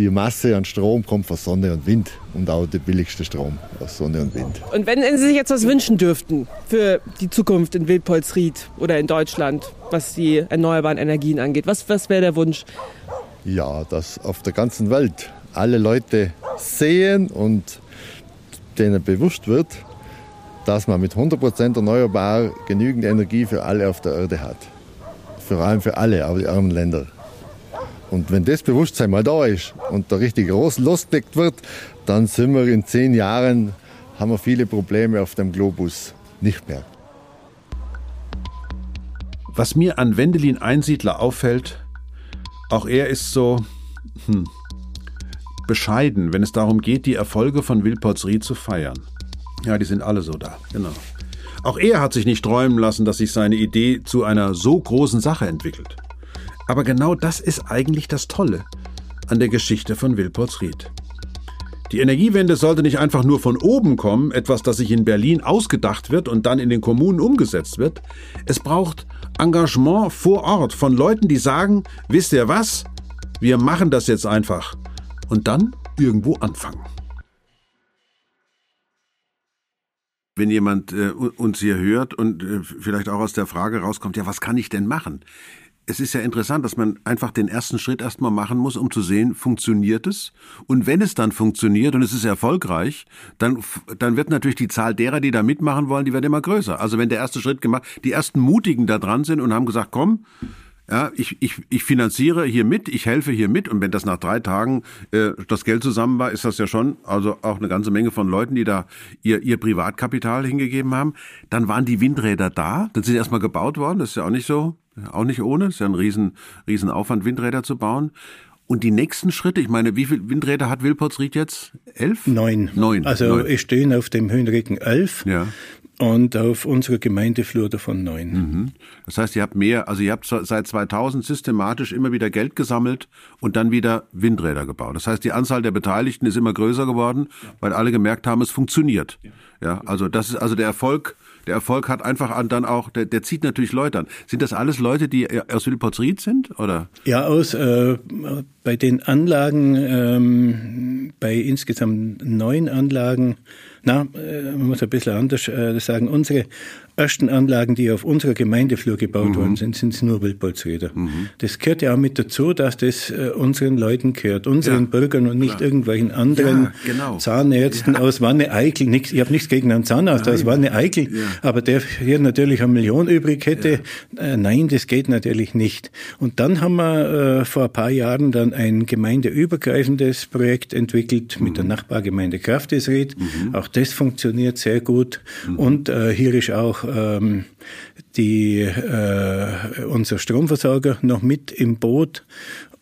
Die Masse an Strom kommt von Sonne und Wind und auch der billigste Strom aus Sonne und Wind. Und wenn Sie sich jetzt was wünschen dürften für die Zukunft in Wildpolsried oder in Deutschland, was die erneuerbaren Energien angeht, was, was wäre der Wunsch? Ja, dass auf der ganzen Welt alle Leute sehen und denen bewusst wird, dass man mit 100% erneuerbar genügend Energie für alle auf der Erde hat. Vor allem für alle, auch die armen Länder. Und wenn das Bewusstsein mal da ist und da richtig los- losgelegt wird, dann sind wir in zehn Jahren, haben wir viele Probleme auf dem Globus nicht mehr. Was mir an Wendelin Einsiedler auffällt, auch er ist so hm, bescheiden, wenn es darum geht, die Erfolge von Wilpotsried zu feiern. Ja, die sind alle so da, genau. Auch er hat sich nicht träumen lassen, dass sich seine Idee zu einer so großen Sache entwickelt. Aber genau das ist eigentlich das Tolle an der Geschichte von Wilpotsried. Die Energiewende sollte nicht einfach nur von oben kommen, etwas, das sich in Berlin ausgedacht wird und dann in den Kommunen umgesetzt wird. Es braucht Engagement vor Ort von Leuten, die sagen, wisst ihr was? Wir machen das jetzt einfach. Und dann irgendwo anfangen. Wenn jemand äh, uns hier hört und äh, vielleicht auch aus der Frage rauskommt, ja, was kann ich denn machen? Es ist ja interessant, dass man einfach den ersten Schritt erstmal machen muss, um zu sehen, funktioniert es? Und wenn es dann funktioniert und es ist erfolgreich, dann, dann wird natürlich die Zahl derer, die da mitmachen wollen, die wird immer größer. Also wenn der erste Schritt gemacht, die ersten Mutigen da dran sind und haben gesagt, komm, ja, ich, ich, ich finanziere hier mit, ich helfe hier mit und wenn das nach drei Tagen äh, das Geld zusammen war, ist das ja schon also auch eine ganze Menge von Leuten, die da ihr, ihr Privatkapital hingegeben haben. Dann waren die Windräder da, dann sind erstmal gebaut worden, das ist ja auch nicht so auch nicht ohne, ist ja ein riesen, riesen Aufwand, Windräder zu bauen. Und die nächsten Schritte, ich meine, wie viele Windräder hat Wilpotsried jetzt? Elf? Neun. Neun. Also Neun. es stehen auf dem Höhenrücken elf. Ja. Und auf unserer Gemeindeflur davon neun. Mhm. Das heißt, ihr habt mehr, also ihr habt seit 2000 systematisch immer wieder Geld gesammelt und dann wieder Windräder gebaut. Das heißt, die Anzahl der Beteiligten ist immer größer geworden, weil alle gemerkt haben, es funktioniert. Ja, also das ist also der Erfolg der Erfolg hat einfach an dann auch, der, der zieht natürlich Leute an. Sind das alles Leute, die aus Wilpotsried sind, oder? Ja, aus äh, bei den Anlagen, ähm, bei insgesamt neun Anlagen, na, äh, man muss ein bisschen anders äh, sagen, unsere ersten Anlagen, die auf unserer Gemeindeflur gebaut mhm. worden sind, sind nur Wildbolzräder. Mhm. Das gehört ja auch mit dazu, dass das äh, unseren Leuten gehört, unseren ja, Bürgern und nicht klar. irgendwelchen anderen ja, genau. Zahnärzten ja. aus Wanne-Eickel. Nix, ich habe nichts gegen einen Zahnarzt nein. aus Wanne-Eickel, aber der hier natürlich eine Million übrig hätte, äh, nein, das geht natürlich nicht. Und dann haben wir äh, vor ein paar Jahren dann ein gemeindeübergreifendes Projekt entwickelt mhm. mit der Nachbargemeinde Kraftesried. Mhm. Auch das funktioniert sehr gut. Mhm. Und äh, hier ist auch ähm, die, äh, unser Stromversorger noch mit im Boot.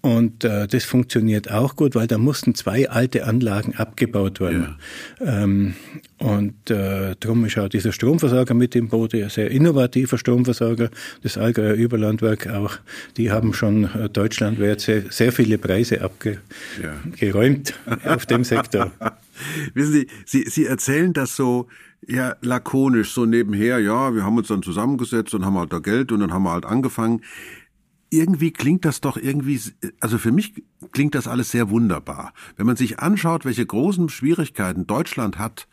Und äh, das funktioniert auch gut, weil da mussten zwei alte Anlagen abgebaut werden. Ja. Ähm, und äh, darum ist auch dieser Stromversorger mit im Boot, ein sehr innovativer Stromversorger, das Allgäuer Überlandwerk auch. Die haben schon äh, deutschlandweit sehr, sehr viele Preise abgeräumt ja. auf dem Sektor. Wissen Sie, Sie, Sie erzählen das so, ja, lakonisch, so nebenher, ja, wir haben uns dann zusammengesetzt und haben halt da Geld und dann haben wir halt angefangen. Irgendwie klingt das doch irgendwie, also für mich klingt das alles sehr wunderbar. Wenn man sich anschaut, welche großen Schwierigkeiten Deutschland hat,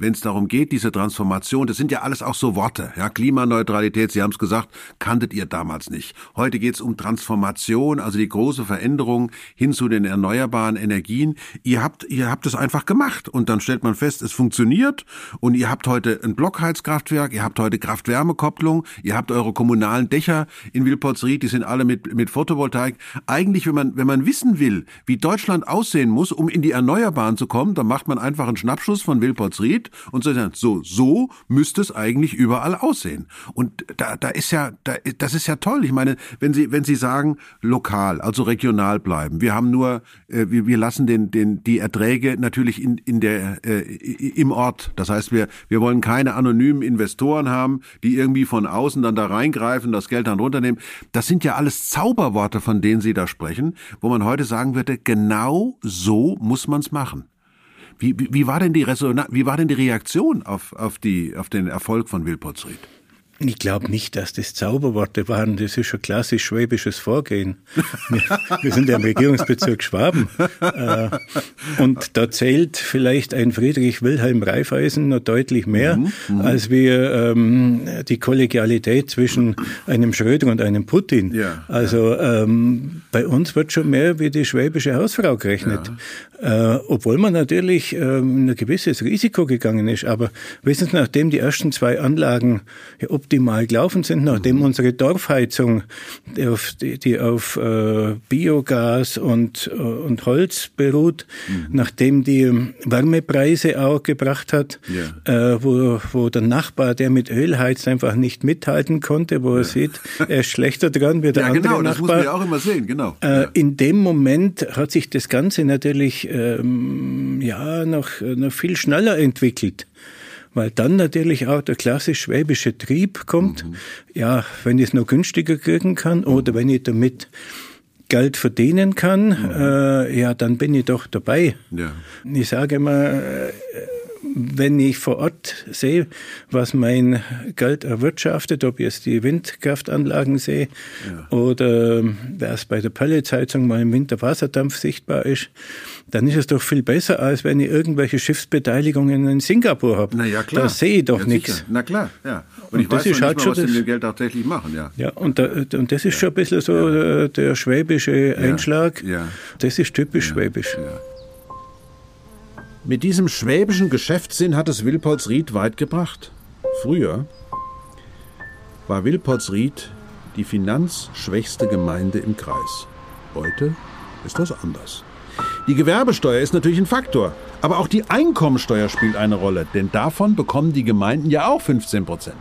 wenn es darum geht, diese Transformation, das sind ja alles auch so Worte. Ja, Klimaneutralität, Sie haben es gesagt, kanntet ihr damals nicht. Heute geht es um Transformation, also die große Veränderung hin zu den erneuerbaren Energien. Ihr habt, ihr habt es einfach gemacht und dann stellt man fest, es funktioniert und ihr habt heute ein Blockheizkraftwerk, ihr habt heute Kraft-Wärme-Kopplung, ihr habt eure kommunalen Dächer in Wilpotsried, die sind alle mit, mit Photovoltaik. Eigentlich, wenn man, wenn man wissen will, wie Deutschland aussehen muss, um in die Erneuerbaren zu kommen, dann macht man einfach einen Schnappschuss von Wilpotsried und so, so, so müsste es eigentlich überall aussehen. Und da, da ist ja, da, das ist ja toll. Ich meine, wenn Sie, wenn Sie sagen, lokal, also regional bleiben, wir haben nur, äh, wir, wir lassen den, den, die Erträge natürlich in, in der, äh, im Ort. Das heißt, wir, wir wollen keine anonymen Investoren haben, die irgendwie von außen dann da reingreifen, das Geld dann runternehmen. Das sind ja alles Zauberworte, von denen Sie da sprechen, wo man heute sagen würde, genau so muss man es machen. Wie, wie, wie war denn die Resonanz, wie war denn die Reaktion auf, auf, die, auf den Erfolg von Wilpotsried? Ich glaube nicht, dass das Zauberworte waren. Das ist schon klassisch schwäbisches Vorgehen. Wir, wir sind ja im Regierungsbezirk Schwaben. Äh, und da zählt vielleicht ein Friedrich Wilhelm Raiffeisen noch deutlich mehr, mhm, mhm, als wir ähm, die Kollegialität zwischen einem Schröder und einem Putin. Ja, also ähm, bei uns wird schon mehr wie die schwäbische Hausfrau gerechnet. Ja. Äh, obwohl man natürlich ähm, ein gewisses Risiko gegangen ist. Aber wissen Sie, nachdem die ersten zwei Anlagen ja, optimal gelaufen sind, nachdem mhm. unsere Dorfheizung, die auf, äh, Biogas und, äh, und Holz beruht, mhm. nachdem die Wärmepreise auch gebracht hat, ja. äh, wo, wo der Nachbar, der mit Öl heizt, einfach nicht mithalten konnte, wo ja. er sieht, er ist schlechter dran wie der ja, andere genau, Nachbar. Das muss man ja auch immer sehen, genau. In dem Moment hat sich das Ganze natürlich ähm, ja noch, noch viel schneller entwickelt weil dann natürlich auch der klassisch schwäbische Trieb kommt. Mhm. Ja, wenn ich es noch günstiger kriegen kann oder wenn ich damit Geld verdienen kann, äh, ja, dann bin ich doch dabei. Ja. Ich sage immer, äh, wenn ich vor Ort sehe, was mein Geld erwirtschaftet, ob ich jetzt die Windkraftanlagen sehe oder was bei der Pelletsheizung mal im Winter Wasserdampf sichtbar ist, dann ist es doch viel besser, als wenn ich irgendwelche Schiffsbeteiligungen in Singapur habe. Na ja, klar. Da sehe ich doch ja, nichts. Na klar, ja. Und, Und ich das weiß ist halt schon mal, was sie das- mit dem Geld tatsächlich machen, ja. Ja, und, da, und das ist schon ein bisschen so der schwäbische Einschlag. Ja. Das ist typisch schwäbisch. Mit diesem schwäbischen Geschäftssinn hat es Wilpolsried weit gebracht. Früher war Wilpolsried die finanzschwächste Gemeinde im Kreis. Heute ist das anders. Die Gewerbesteuer ist natürlich ein Faktor, aber auch die Einkommensteuer spielt eine Rolle, denn davon bekommen die Gemeinden ja auch 15 Prozent.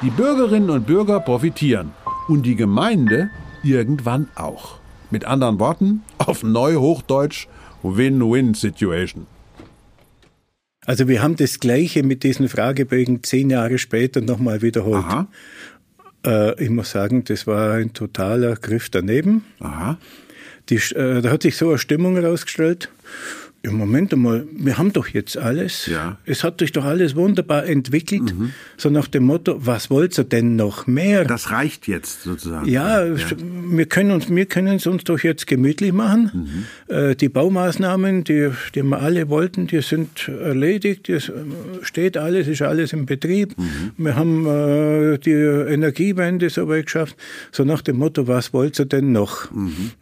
Die Bürgerinnen und Bürger profitieren und die Gemeinde irgendwann auch. Mit anderen Worten, auf Neuhochdeutsch, Win-Win-Situation. Also wir haben das Gleiche mit diesen Fragebögen zehn Jahre später nochmal wiederholt. Aha, Äh, ich muss sagen, das war ein totaler Griff daneben. aha. Die, äh, da hat sich so eine Stimmung herausgestellt. Im Moment einmal, wir haben doch jetzt alles. Ja. Mhm. Es hat sich doch alles wunderbar entwickelt. So nach dem Motto, was wollt ihr denn noch mehr? Das reicht jetzt sozusagen. Ja, wir können uns, wir können es uns doch jetzt gemütlich machen. Äh, die Baumaßnahmen, die, die wir alle wollten, die sind erledigt. Es äh, steht alles, ist alles im Betrieb. Wir haben äh, die Energiewende soweit geschafft. So nach dem Motto, was wollt ihr denn noch?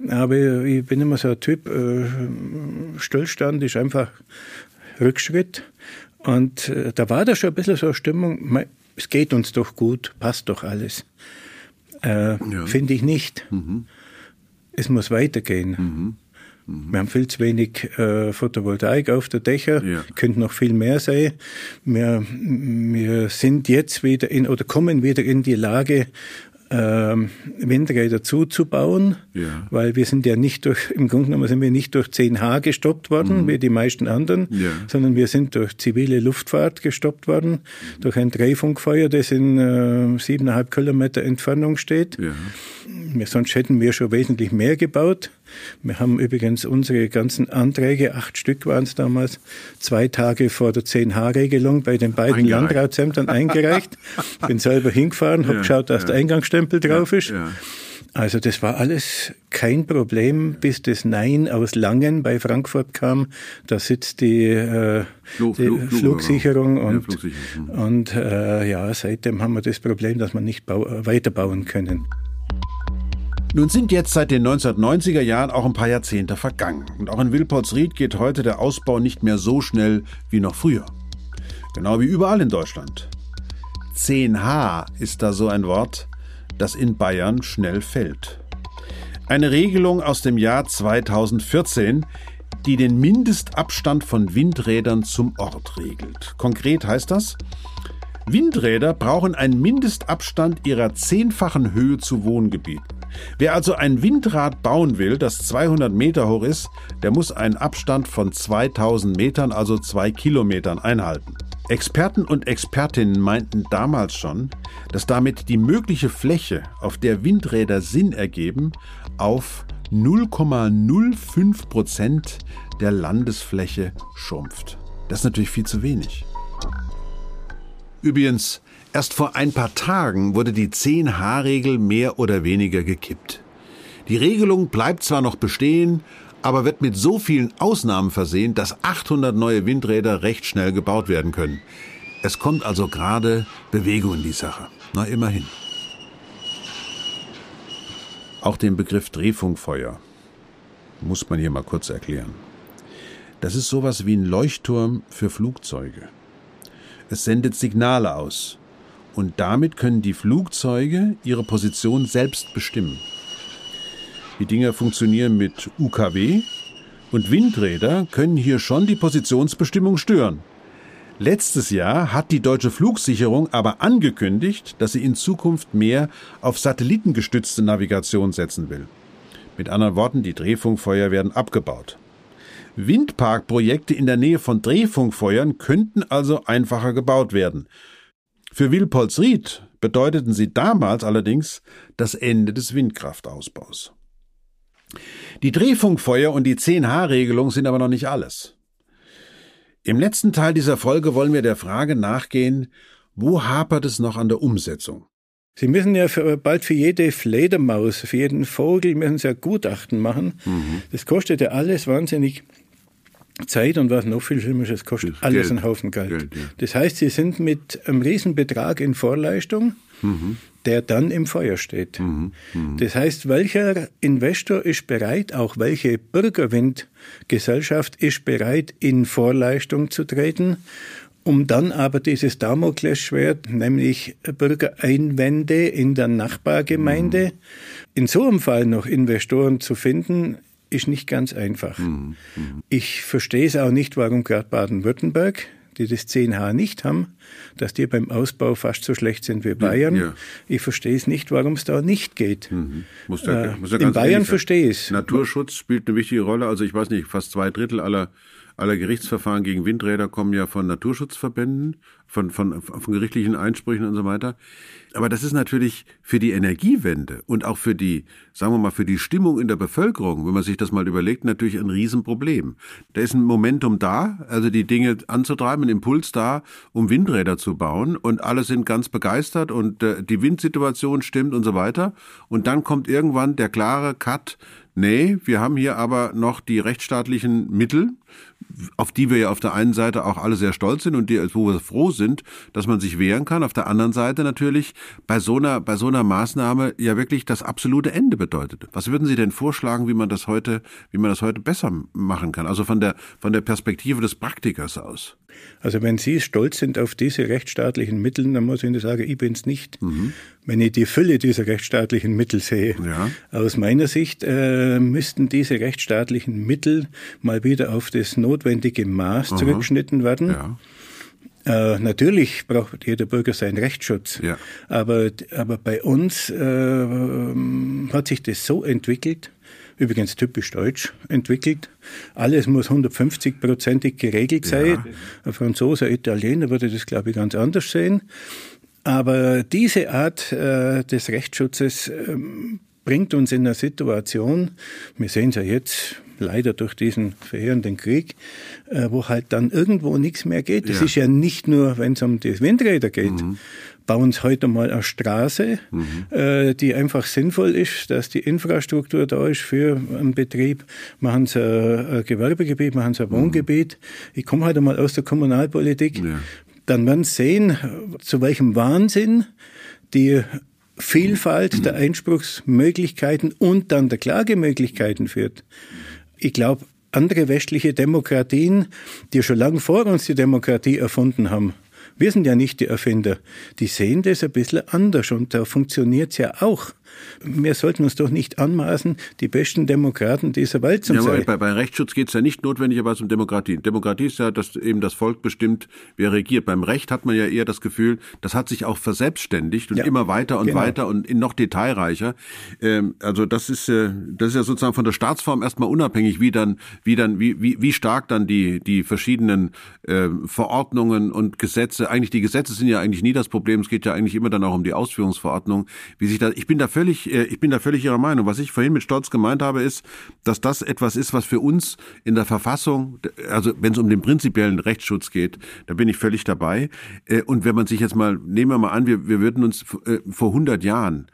Aber ich bin immer so ein Typ, äh, Stillstand ist einfach Rückschritt. Und äh, da war da schon ein bisschen so eine Stimmung, es geht uns doch gut, passt doch alles. Äh, Finde ich nicht. Es muss weitergehen. Wir haben viel zu wenig äh, Photovoltaik auf der Dächer, Ja. könnte noch viel mehr sein. Wir, wir sind jetzt wieder in oder kommen wieder in die Lage, ähm, Windräder zuzubauen, Ja. weil wir sind ja nicht durch, im Grunde genommen sind wir nicht durch 10H gestoppt worden, wie die meisten anderen, Mhm. Ja. sondern wir sind durch zivile Luftfahrt gestoppt worden, durch ein Drehfunkfeuer, das in äh, siebeneinhalb Kilometer Entfernung steht. Ja. Sonst hätten wir schon wesentlich mehr gebaut. Wir haben übrigens unsere ganzen Anträge, acht Stück waren es damals, zwei Tage vor der 10H-Regelung bei den beiden Eingereicht. Landratsämtern eingereicht. Bin selber hingefahren, habe Ja, geschaut, dass ja. der Eingangsstempel drauf ist. ja. Also das war alles kein Problem, bis das Nein aus Langen bei Frankfurt kam. Da sitzt die, äh, Flu- die Flu- Flu- Flugsicherung ja, und, Flugsicherung, und äh, ja, seitdem haben wir das Problem, dass wir nicht bau weiterbauen können. Nun sind jetzt seit den 1990er Jahren auch ein paar Jahrzehnte vergangen. Und auch in Wilpolsried geht heute der Ausbau nicht mehr so schnell wie noch früher. Genau wie überall in Deutschland. 10H ist da so ein Wort, das in Bayern schnell fällt. Eine Regelung aus dem Jahr 2014, die den Mindestabstand von Windrädern zum Ort regelt. Konkret heißt das, Windräder brauchen einen Mindestabstand ihrer zehnfachen Höhe zu Wohngebieten. Wer also ein Windrad bauen will, das 200 Meter hoch ist, der muss einen Abstand von 2000 Metern, also zwei Kilometern, einhalten. Experten und Expertinnen meinten damals schon, dass damit die mögliche Fläche, auf der Windräder Sinn ergeben, auf 0,05 Prozent der Landesfläche schrumpft. Das ist natürlich viel zu wenig. Übrigens, erst vor ein paar Tagen wurde die 10H-Regel mehr oder weniger gekippt. Die Regelung bleibt zwar noch bestehen, aber wird mit so vielen Ausnahmen versehen, dass 800 neue Windräder recht schnell gebaut werden können. Es kommt also gerade Bewegung in die Sache. Na, immerhin. Auch den Begriff Drehfunkfeuer muss man hier mal kurz erklären. Das ist sowas wie ein Leuchtturm für Flugzeuge. Es sendet Signale aus. Und damit können die Flugzeuge ihre Position selbst bestimmen. Die Dinger funktionieren mit UKW und Windräder können hier schon die Positionsbestimmung stören. Letztes Jahr hat die deutsche Flugsicherung aber angekündigt, dass sie in Zukunft mehr auf satellitengestützte Navigation setzen will. Mit anderen Worten, die Drehfunkfeuer werden abgebaut. Windparkprojekte in der Nähe von Drehfunkfeuern könnten also einfacher gebaut werden. Für Wilpolsried bedeuteten sie damals allerdings das Ende des Windkraftausbaus. Die Drehfunkfeuer und die 10H-Regelung sind aber noch nicht alles. Im letzten Teil dieser Folge wollen wir der Frage nachgehen, wo hapert es noch an der Umsetzung? Sie müssen ja für, bald für jede Fledermaus, für jeden Vogel müssen Sie ja Gutachten machen. Mhm. Das kostet ja alles wahnsinnig Zeit und was noch viel schlimmer ist, es kostet das alles Geld. einen Haufen Geld. Geld ja. Das heißt, Sie sind mit einem Riesenbetrag in Vorleistung, mhm. der dann im Feuer steht. Mhm. Mhm. Das heißt, welcher Investor ist bereit, auch welche Bürgerwindgesellschaft ist bereit, in Vorleistung zu treten um dann aber dieses Damoklesschwert, nämlich Bürgereinwände in der Nachbargemeinde, mhm. in so einem Fall noch Investoren zu finden, ist nicht ganz einfach. Mhm. Mhm. Ich verstehe es auch nicht, warum gerade Baden-Württemberg, die das 10H nicht haben, dass die beim Ausbau fast so schlecht sind wie Bayern. Ja. Ich verstehe es nicht, warum es da nicht geht. Mhm. Muss da, äh, muss in Bayern verstehe ich es. Naturschutz spielt eine wichtige Rolle. Also ich weiß nicht, fast zwei Drittel aller aller Gerichtsverfahren gegen Windräder kommen ja von Naturschutzverbänden, von, von, von gerichtlichen Einsprüchen und so weiter. Aber das ist natürlich für die Energiewende und auch für die, sagen wir mal, für die Stimmung in der Bevölkerung, wenn man sich das mal überlegt, natürlich ein Riesenproblem. Da ist ein Momentum da, also die Dinge anzutreiben, ein Impuls da, um Windräder zu bauen und alle sind ganz begeistert und äh, die Windsituation stimmt und so weiter. Und dann kommt irgendwann der klare Cut, nee, wir haben hier aber noch die rechtsstaatlichen Mittel, auf die wir ja auf der einen Seite auch alle sehr stolz sind und die, wo wir froh sind, dass man sich wehren kann. Auf der anderen Seite natürlich bei so einer, bei so einer Maßnahme ja wirklich das absolute Ende bedeutet. Was würden Sie denn vorschlagen, wie man das heute, wie man das heute besser machen kann? Also von der, von der Perspektive des Praktikers aus. Also wenn Sie stolz sind auf diese rechtsstaatlichen Mittel, dann muss ich Ihnen sagen, ich bin's nicht. Mhm. Wenn ich die Fülle dieser rechtsstaatlichen Mittel sehe, ja. aus meiner Sicht äh, müssten diese rechtsstaatlichen Mittel mal wieder auf das notwendige Maß Aha. zurückgeschnitten werden. Ja. Äh, natürlich braucht jeder Bürger seinen Rechtsschutz. Ja. Aber, aber bei uns äh, hat sich das so entwickelt, übrigens typisch deutsch entwickelt. Alles muss 150-prozentig geregelt sein. Ja. Ein Franzose, ein Italiener würde das, glaube ich, ganz anders sehen. Aber diese Art äh, des Rechtsschutzes äh, bringt uns in eine Situation, wir sehen es ja jetzt, leider durch diesen verheerenden Krieg, äh, wo halt dann irgendwo nichts mehr geht. Das ja. ist ja nicht nur, wenn es um die Windräder geht. Mhm. Bauen Sie heute mal eine Straße, mhm. äh, die einfach sinnvoll ist, dass die Infrastruktur da ist für einen Betrieb. Machen Sie ein, ein Gewerbegebiet, machen Sie ein mhm. Wohngebiet. Ich komme heute mal aus der Kommunalpolitik. Ja. Dann werden Sie sehen, zu welchem Wahnsinn die Vielfalt der Einspruchsmöglichkeiten und dann der Klagemöglichkeiten führt. Ich glaube, andere westliche Demokratien, die schon lange vor uns die Demokratie erfunden haben, wir sind ja nicht die Erfinder, die sehen das ein bisschen anders und da funktioniert es ja auch wir sollten uns doch nicht anmaßen, die besten Demokraten dieser Welt zu ja, sein. Bei, bei Rechtsschutz geht es ja nicht notwendigerweise um Demokratie. Demokratie ist ja, dass eben das Volk bestimmt, wer regiert. Beim Recht hat man ja eher das Gefühl, das hat sich auch verselbstständigt und ja, immer weiter und genau. weiter und noch detailreicher. Ähm, also das ist, äh, das ist ja sozusagen von der Staatsform erstmal unabhängig, wie dann, wie dann, wie, wie, wie stark dann die, die verschiedenen äh, Verordnungen und Gesetze, eigentlich die Gesetze sind ja eigentlich nie das Problem, es geht ja eigentlich immer dann auch um die Ausführungsverordnung, wie sich da, ich bin dafür völlig, äh, ich bin da völlig Ihrer Meinung. Was ich vorhin mit Stolz gemeint habe, ist, dass das etwas ist, was für uns in der Verfassung, also wenn es um den prinzipiellen Rechtsschutz geht, da bin ich völlig dabei. Äh, und wenn man sich jetzt mal, nehmen wir mal an, wir, wir würden uns äh, vor 100 Jahren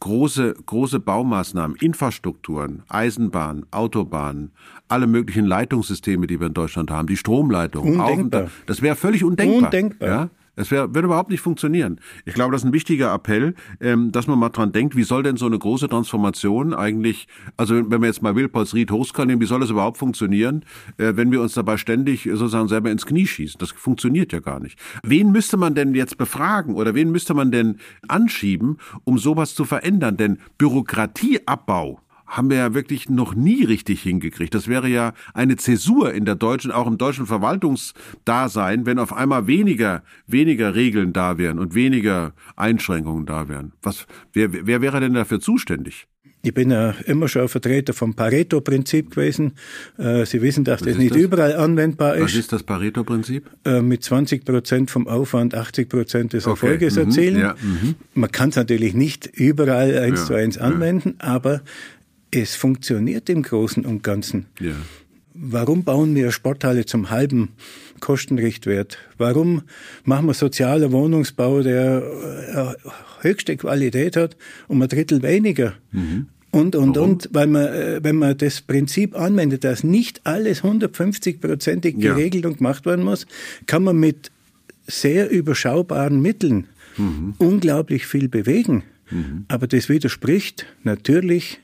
große, große Baumaßnahmen, Infrastrukturen, Eisenbahn, Autobahnen, alle möglichen Leitungssysteme, die wir in Deutschland haben, die Stromleitung, undenkbar. das wäre völlig undenkbar. Undenkbar. Ja? Es wär, würde überhaupt nicht funktionieren. Ich glaube, das ist ein wichtiger Appell, ähm, dass man mal dran denkt, wie soll denn so eine große Transformation eigentlich, also wenn wir jetzt mal Wilpolsried Hochskal nehmen, wie soll das überhaupt funktionieren, äh, wenn wir uns dabei ständig sozusagen selber ins Knie schießen? Das funktioniert ja gar nicht. Wen müsste man denn jetzt befragen oder wen müsste man denn anschieben, um sowas zu verändern? Denn Bürokratieabbau haben wir ja wirklich noch nie richtig hingekriegt. Das wäre ja eine Zäsur in der deutschen, auch im deutschen Verwaltungsdasein, wenn auf einmal weniger, weniger Regeln da wären und weniger Einschränkungen da wären. Was, wer, wer wäre denn dafür zuständig? Ich bin ja immer schon Vertreter vom Pareto-Prinzip gewesen. Äh, Sie wissen, dass Was das nicht das? überall anwendbar ist. Was ist das Pareto-Prinzip? Äh, mit 20 Prozent vom Aufwand 80 Prozent des Erfolges okay. mhm. erzielen. Ja. Mhm. Man kann es natürlich nicht überall eins ja. zu eins anwenden, ja. aber es funktioniert im Großen und Ganzen. Ja. Warum bauen wir Sporthalle zum halben Kostenrichtwert? Warum machen wir sozialer Wohnungsbau, der äh, höchste Qualität hat, um ein Drittel weniger? Und, und, Warum? und, weil man, äh, wenn man das Prinzip anwendet, dass nicht alles 150-prozentig Ja. geregelt und gemacht werden muss, kann man mit sehr überschaubaren Mitteln unglaublich viel bewegen. Aber das widerspricht natürlich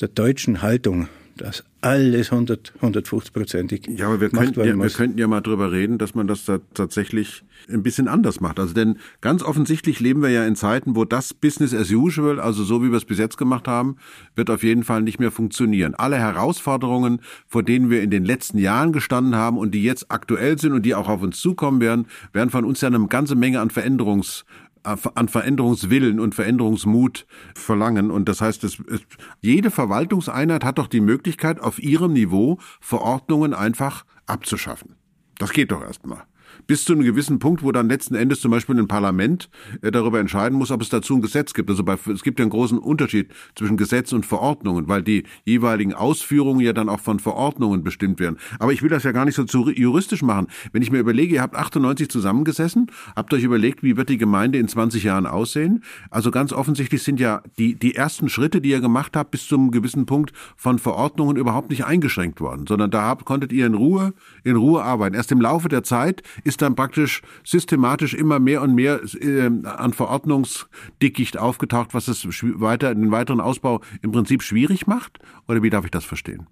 der deutschen Haltung, dass alles 100, 150-prozentig Ja, aber wir könnten, ja, wir könnten ja mal drüber reden, dass man das da tatsächlich ein bisschen anders macht. Also denn ganz offensichtlich leben wir ja in Zeiten, wo das Business as usual, also so wie wir es bis jetzt gemacht haben, wird auf jeden Fall nicht mehr funktionieren. Alle Herausforderungen, vor denen wir in den letzten Jahren gestanden haben und die jetzt aktuell sind und die auch auf uns zukommen werden, werden von uns ja eine ganze Menge an Veränderungs an Veränderungswillen und Veränderungsmut verlangen. Und das heißt, es, es, jede Verwaltungseinheit hat doch die Möglichkeit, auf ihrem Niveau Verordnungen einfach abzuschaffen. Das geht doch erstmal. Bis zu einem gewissen Punkt, wo dann letzten Endes zum Beispiel ein Parlament äh, darüber entscheiden muss, ob es dazu ein Gesetz gibt. Also bei, es gibt ja einen großen Unterschied zwischen Gesetz und Verordnungen, weil die jeweiligen Ausführungen ja dann auch von Verordnungen bestimmt werden. Aber ich will das ja gar nicht so zu juristisch machen. Wenn ich mir überlege, ihr habt 98 zusammengesessen, habt euch überlegt, wie wird die Gemeinde in 20 Jahren aussehen? Also ganz offensichtlich sind ja die, die ersten Schritte, die ihr gemacht habt, bis zum gewissen Punkt von Verordnungen überhaupt nicht eingeschränkt worden, sondern da habt, konntet ihr in Ruhe, in Ruhe arbeiten. Erst im Laufe der Zeit ist dann praktisch systematisch immer mehr und mehr äh, an Verordnungsdickicht aufgetaucht, was es weiter, den weiteren Ausbau im Prinzip schwierig macht? Oder wie darf ich das verstehen?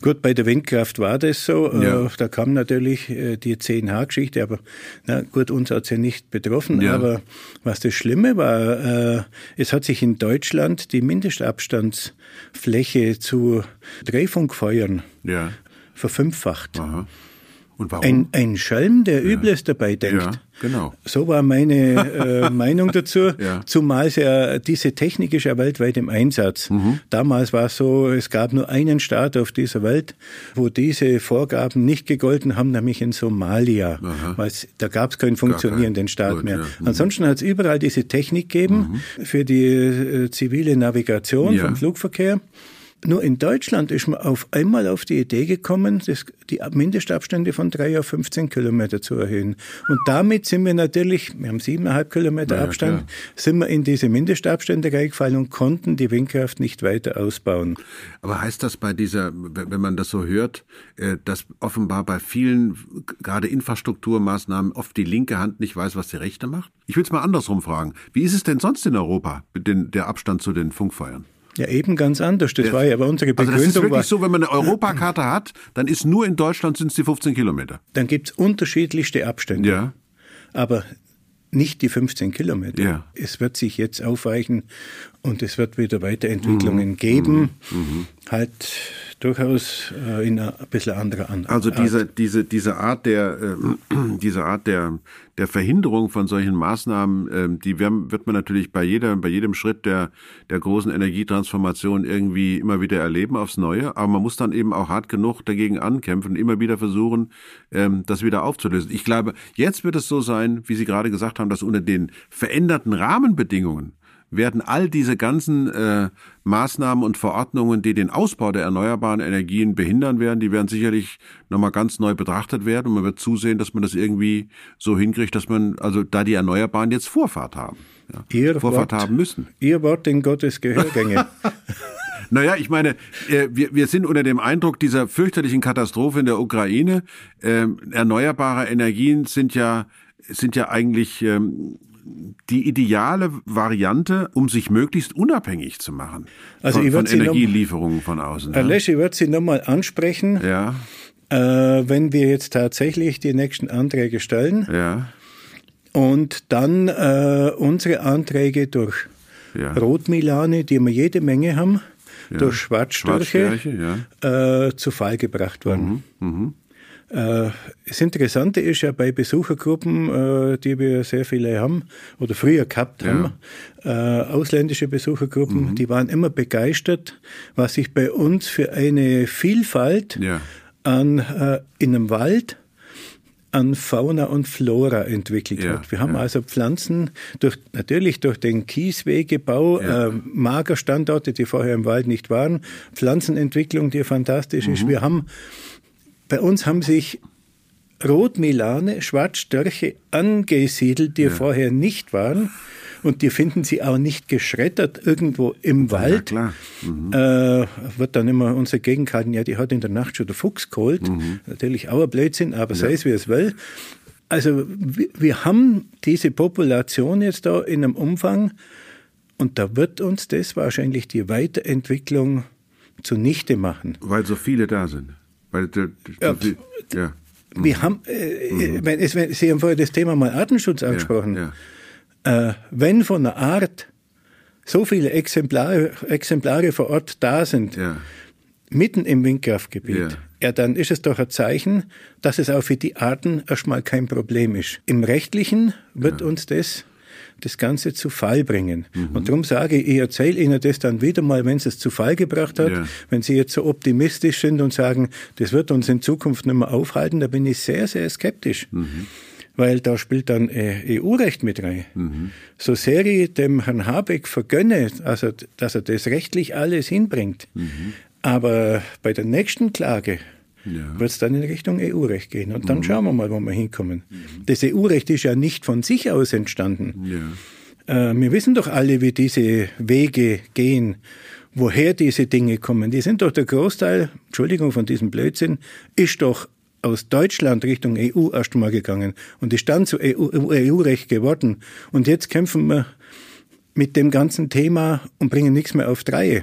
Gut, bei der Windkraft war das so. Ja. Äh, Da kam natürlich äh, die 10H-Geschichte, aber na gut, uns hat's ja nicht betroffen. Ja. Aber was das Schlimme war, äh, es hat sich in Deutschland die Mindestabstandsfläche zu Drehfunkfeuern Ja. verfünffacht. Aha. Und warum? Ein, ein Schelm, der Übles dabei denkt. ja, genau. So war meine äh, Meinung dazu, Ja. zumal ja diese Technik ist ja weltweit im Einsatz. Mhm. Damals war es so, es gab nur einen Staat auf dieser Welt, wo diese Vorgaben nicht gegolten haben, nämlich in Somalia. Da gab es keinen funktionierenden Staat Gut, mehr. ja. Mhm. Ansonsten hat es überall diese Technik gegeben für die äh, zivile Navigation Ja. vom Flugverkehr. Nur in Deutschland ist man auf einmal auf die Idee gekommen, das, die Mindestabstände von drei auf 15 Kilometer zu erhöhen. Und damit sind wir natürlich, wir haben siebeneinhalb Kilometer Ja, ja, Abstand, klar. sind wir in diese Mindestabstände reingefallen und konnten die Windkraft nicht weiter ausbauen. Aber heißt das bei dieser, wenn man das so hört, äh, dass offenbar bei vielen, gerade Infrastrukturmaßnahmen, oft die linke Hand nicht weiß, was die rechte macht? Ich will es mal andersrum fragen. Wie ist es denn sonst in Europa, mit den, der Abstand zu den Funkfeuern? Ja, eben ganz anders. Das war ja aber unsere Also das ist Begründung. wirklich war, so, wenn man eine Europakarte hat, dann ist nur in Deutschland sind es die 15 Kilometer. dann gibt's unterschiedlichste Abstände. Ja. Aber nicht die 15 Kilometer. Ja. Es wird sich jetzt aufweichen und es wird wieder Weiterentwicklungen Mhm. geben. Halt durchaus äh, in ein bisschen anderer An Also Art. diese, diese, diese Art der, äh, diese Art der, der Verhinderung von solchen Maßnahmen, ähm, die wird man natürlich bei jeder, bei jedem Schritt der, der großen Energietransformation irgendwie immer wieder erleben aufs Neue. Aber man muss dann eben auch hart genug dagegen ankämpfen und immer wieder versuchen, ähm, das wieder aufzulösen. Ich glaube, jetzt wird es so sein, wie Sie gerade gesagt haben, dass unter den veränderten Rahmenbedingungen werden all diese ganzen äh, Maßnahmen und Verordnungen, die den Ausbau der erneuerbaren Energien behindern werden, die werden sicherlich nochmal ganz neu betrachtet werden und man wird zusehen, dass man das irgendwie so hinkriegt, dass man, also da die Erneuerbaren jetzt Vorfahrt haben. Ja, Ihr Vorfahrt Wort- haben müssen. Ihr Wort in Gottes Gehörgänge. Naja, ich meine, äh, wir, wir sind unter dem Eindruck dieser fürchterlichen Katastrophe in der Ukraine. Ähm, erneuerbare Energien sind ja, sind ja eigentlich ähm, die ideale Variante, um sich möglichst unabhängig zu machen Also von, ich von Sie noch- Energielieferungen von außen. Herr. Lesch, ich würde Sie nochmal ansprechen, ja, äh, wenn wir jetzt tatsächlich die nächsten Anträge stellen ja, und dann äh, unsere Anträge durch ja. Rotmilane, die wir jede Menge haben, durch Schwarzstörche äh, zu Fall gebracht worden. Mhm, Äh, das Interessante ist ja bei Besuchergruppen, äh, die wir sehr viele haben oder früher gehabt Ja. haben, äh, ausländische Besuchergruppen, Mhm. die waren immer begeistert, was sich bei uns für eine Vielfalt Ja. an äh, in einem Wald an Fauna und Flora entwickelt Ja, hat. Wir haben ja. also Pflanzen durch, natürlich durch den Kieswegebau, Ja. äh, Magerstandorte, die vorher im Wald nicht waren, Pflanzenentwicklung, die fantastisch Mhm. ist. Wir haben, bei uns haben sich Rotmilane, Schwarzstörche angesiedelt, die vorher nicht waren. Und die finden Sie auch nicht geschreddert irgendwo im Ja, Wald. klar. Mhm. Äh, wird dann immer unsere Gegend gehalten, ja, die hat in der Nacht schon der Fuchs geholt. Mhm. Natürlich auch ein Blödsinn, aber sei es wie es will. Also wir, wir haben diese Population jetzt da in einem Umfang und da wird uns das wahrscheinlich die Weiterentwicklung zunichte machen. Weil so viele da sind. Weil, der- der- Ja, viel- ja. Wir haben, äh, wenn, es, wenn, Sie haben vorher das Thema mal Artenschutz angesprochen. Ja, Äh, wenn von einer Art so viele Exemplare, Exemplare vor Ort da sind, mitten im Windkraftgebiet, ja. dann ist es doch ein Zeichen, dass es auch für die Arten erstmal kein Problem ist. Im Rechtlichen wird uns das das Ganze zu Fall bringen. Mhm. Und darum sage ich, ich erzähle Ihnen das dann wieder mal, wenn es es zu Fall gebracht hat. Ja. Wenn Sie jetzt so optimistisch sind und sagen, das wird uns in Zukunft nicht mehr aufhalten, da bin ich sehr, sehr skeptisch. Mhm. Weil da spielt dann äh, EU-Recht mit rein. Mhm. So sehr ich dem Herrn Habeck vergönne, also, dass er das rechtlich alles hinbringt, aber bei der nächsten Klage Ja. wird es dann in Richtung EU-Recht gehen. Und dann schauen wir mal, wo wir hinkommen. Das EU-Recht ist ja nicht von sich aus entstanden. Ja. Äh, wir wissen doch alle, wie diese Wege gehen, woher diese Dinge kommen. Die sind doch der Großteil, Entschuldigung von diesem Blödsinn, ist doch aus Deutschland Richtung EU erst mal gegangen und ist dann zu EU EU-Recht geworden. Und jetzt kämpfen wir mit dem ganzen Thema und bringen nichts mehr auf die Reihe.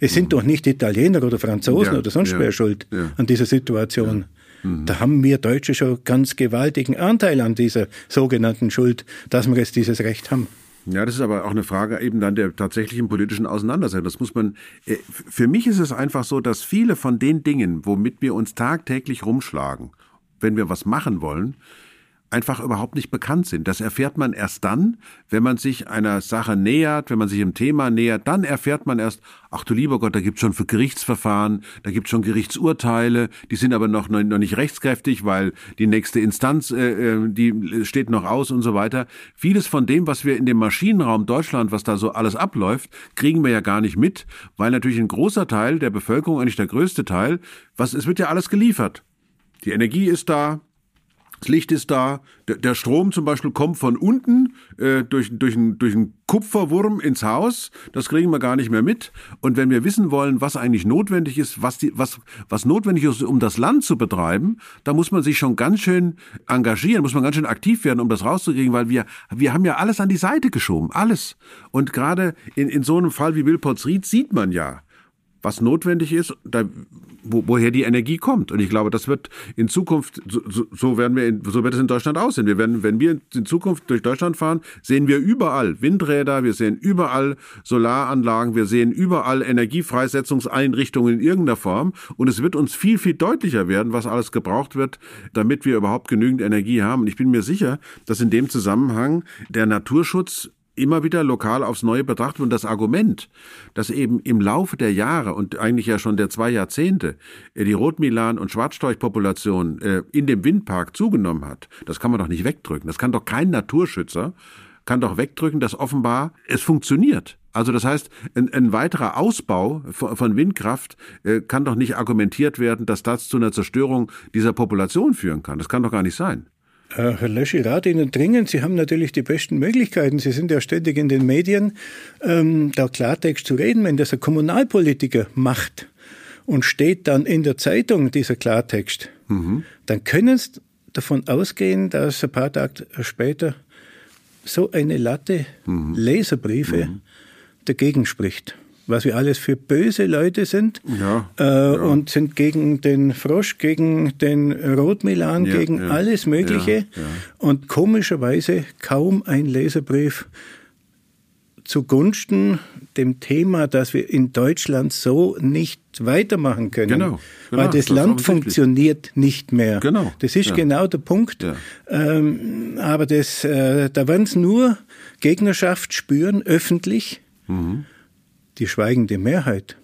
Es sind doch nicht Italiener oder Franzosen Ja, oder sonst ja, wer schuld ja. an dieser Situation. Da haben wir Deutsche schon ganz gewaltigen Anteil an dieser sogenannten Schuld, dass wir jetzt dieses Recht haben. Ja, das ist aber auch eine Frage eben dann der tatsächlichen politischen Auseinandersetzung. Das muss man, äh, für mich ist es einfach so, dass viele von den Dingen, womit wir uns tagtäglich rumschlagen, wenn wir was machen wollen, einfach überhaupt nicht bekannt sind. Das erfährt man erst dann, wenn man sich einer Sache nähert, wenn man sich einem Thema nähert, dann erfährt man erst, ach du lieber Gott, da gibt's schon für Gerichtsverfahren, da gibt's schon Gerichtsurteile, die sind aber noch, noch nicht rechtskräftig, weil die nächste Instanz, äh, äh, die steht noch aus und so weiter. Vieles von dem, was wir in dem Maschinenraum Deutschland, was da so alles abläuft, kriegen wir ja gar nicht mit, weil natürlich ein großer Teil der Bevölkerung, eigentlich der größte Teil, was, es wird ja alles geliefert. Die Energie ist da, das Licht ist da, der, Strom zum Beispiel kommt von unten äh, durch, durch, einen, durch einen Kupferwurm ins Haus. Das kriegen wir gar nicht mehr mit. Und wenn wir wissen wollen, was eigentlich notwendig ist, was, die, was, was notwendig ist, um das Land zu betreiben, da muss man sich schon ganz schön engagieren, muss man ganz schön aktiv werden, um das rauszukriegen, weil wir, wir haben ja alles an die Seite geschoben, alles. Und gerade in, in so einem Fall wie Wilpotsried sieht man ja, was notwendig ist, da, wo, woher die Energie kommt. Und ich glaube, das wird in Zukunft, so, so, werden wir, in, so wird es in Deutschland aussehen. Wir werden, wenn wir in Zukunft durch Deutschland fahren, sehen wir überall Windräder, wir sehen überall Solaranlagen, wir sehen überall Energiefreisetzungseinrichtungen in irgendeiner Form. Und es wird uns viel, viel deutlicher werden, was alles gebraucht wird, damit wir überhaupt genügend Energie haben. Und ich bin mir sicher, dass in dem Zusammenhang der Naturschutz immer wieder lokal aufs Neue betrachtet und das Argument, dass eben im Laufe der Jahre und eigentlich ja schon der zwei Jahrzehnte äh, die Rotmilan- und Schwarzstorchpopulation äh, in dem Windpark zugenommen hat, das kann man doch nicht wegdrücken. Das kann doch kein Naturschützer kann doch wegdrücken, dass offenbar es funktioniert. Also das heißt, ein, ein weiterer Ausbau von, Windkraft äh, kann doch nicht argumentiert werden, dass das zu einer Zerstörung dieser Population führen kann. Das kann doch gar nicht sein. Äh, Herr Lösch, ich rate Ihnen dringend, Sie haben natürlich die besten Möglichkeiten. Sie sind ja ständig in den Medien, ähm, da Klartext zu reden. Wenn das ein Kommunalpolitiker macht und steht dann in der Zeitung dieser Klartext, dann können Sie davon ausgehen, dass ein paar Tage später so eine Latte Leserbriefe dagegen spricht. Was wir alles für böse Leute sind Ja, äh, und sind gegen den Frosch, gegen den Rotmilan, Ja, gegen ja, alles Mögliche. ja, ja. Und komischerweise kaum ein Leserbrief zugunsten dem Thema, dass wir in Deutschland so nicht weitermachen können. Genau, genau, weil das, das Land funktioniert nicht mehr. Genau, Das ist ja. genau der Punkt. Ja. Ähm, aber das, äh, da werden es nur Gegnerschaft spüren, öffentlich. Mhm. Die schweigende Mehrheit,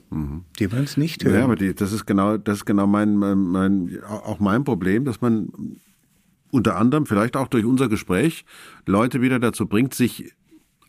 die werden es nicht hören. Ja, aber die, das ist genau, das ist genau mein, mein, mein, auch mein Problem, dass man unter anderem vielleicht auch durch unser Gespräch Leute wieder dazu bringt, sich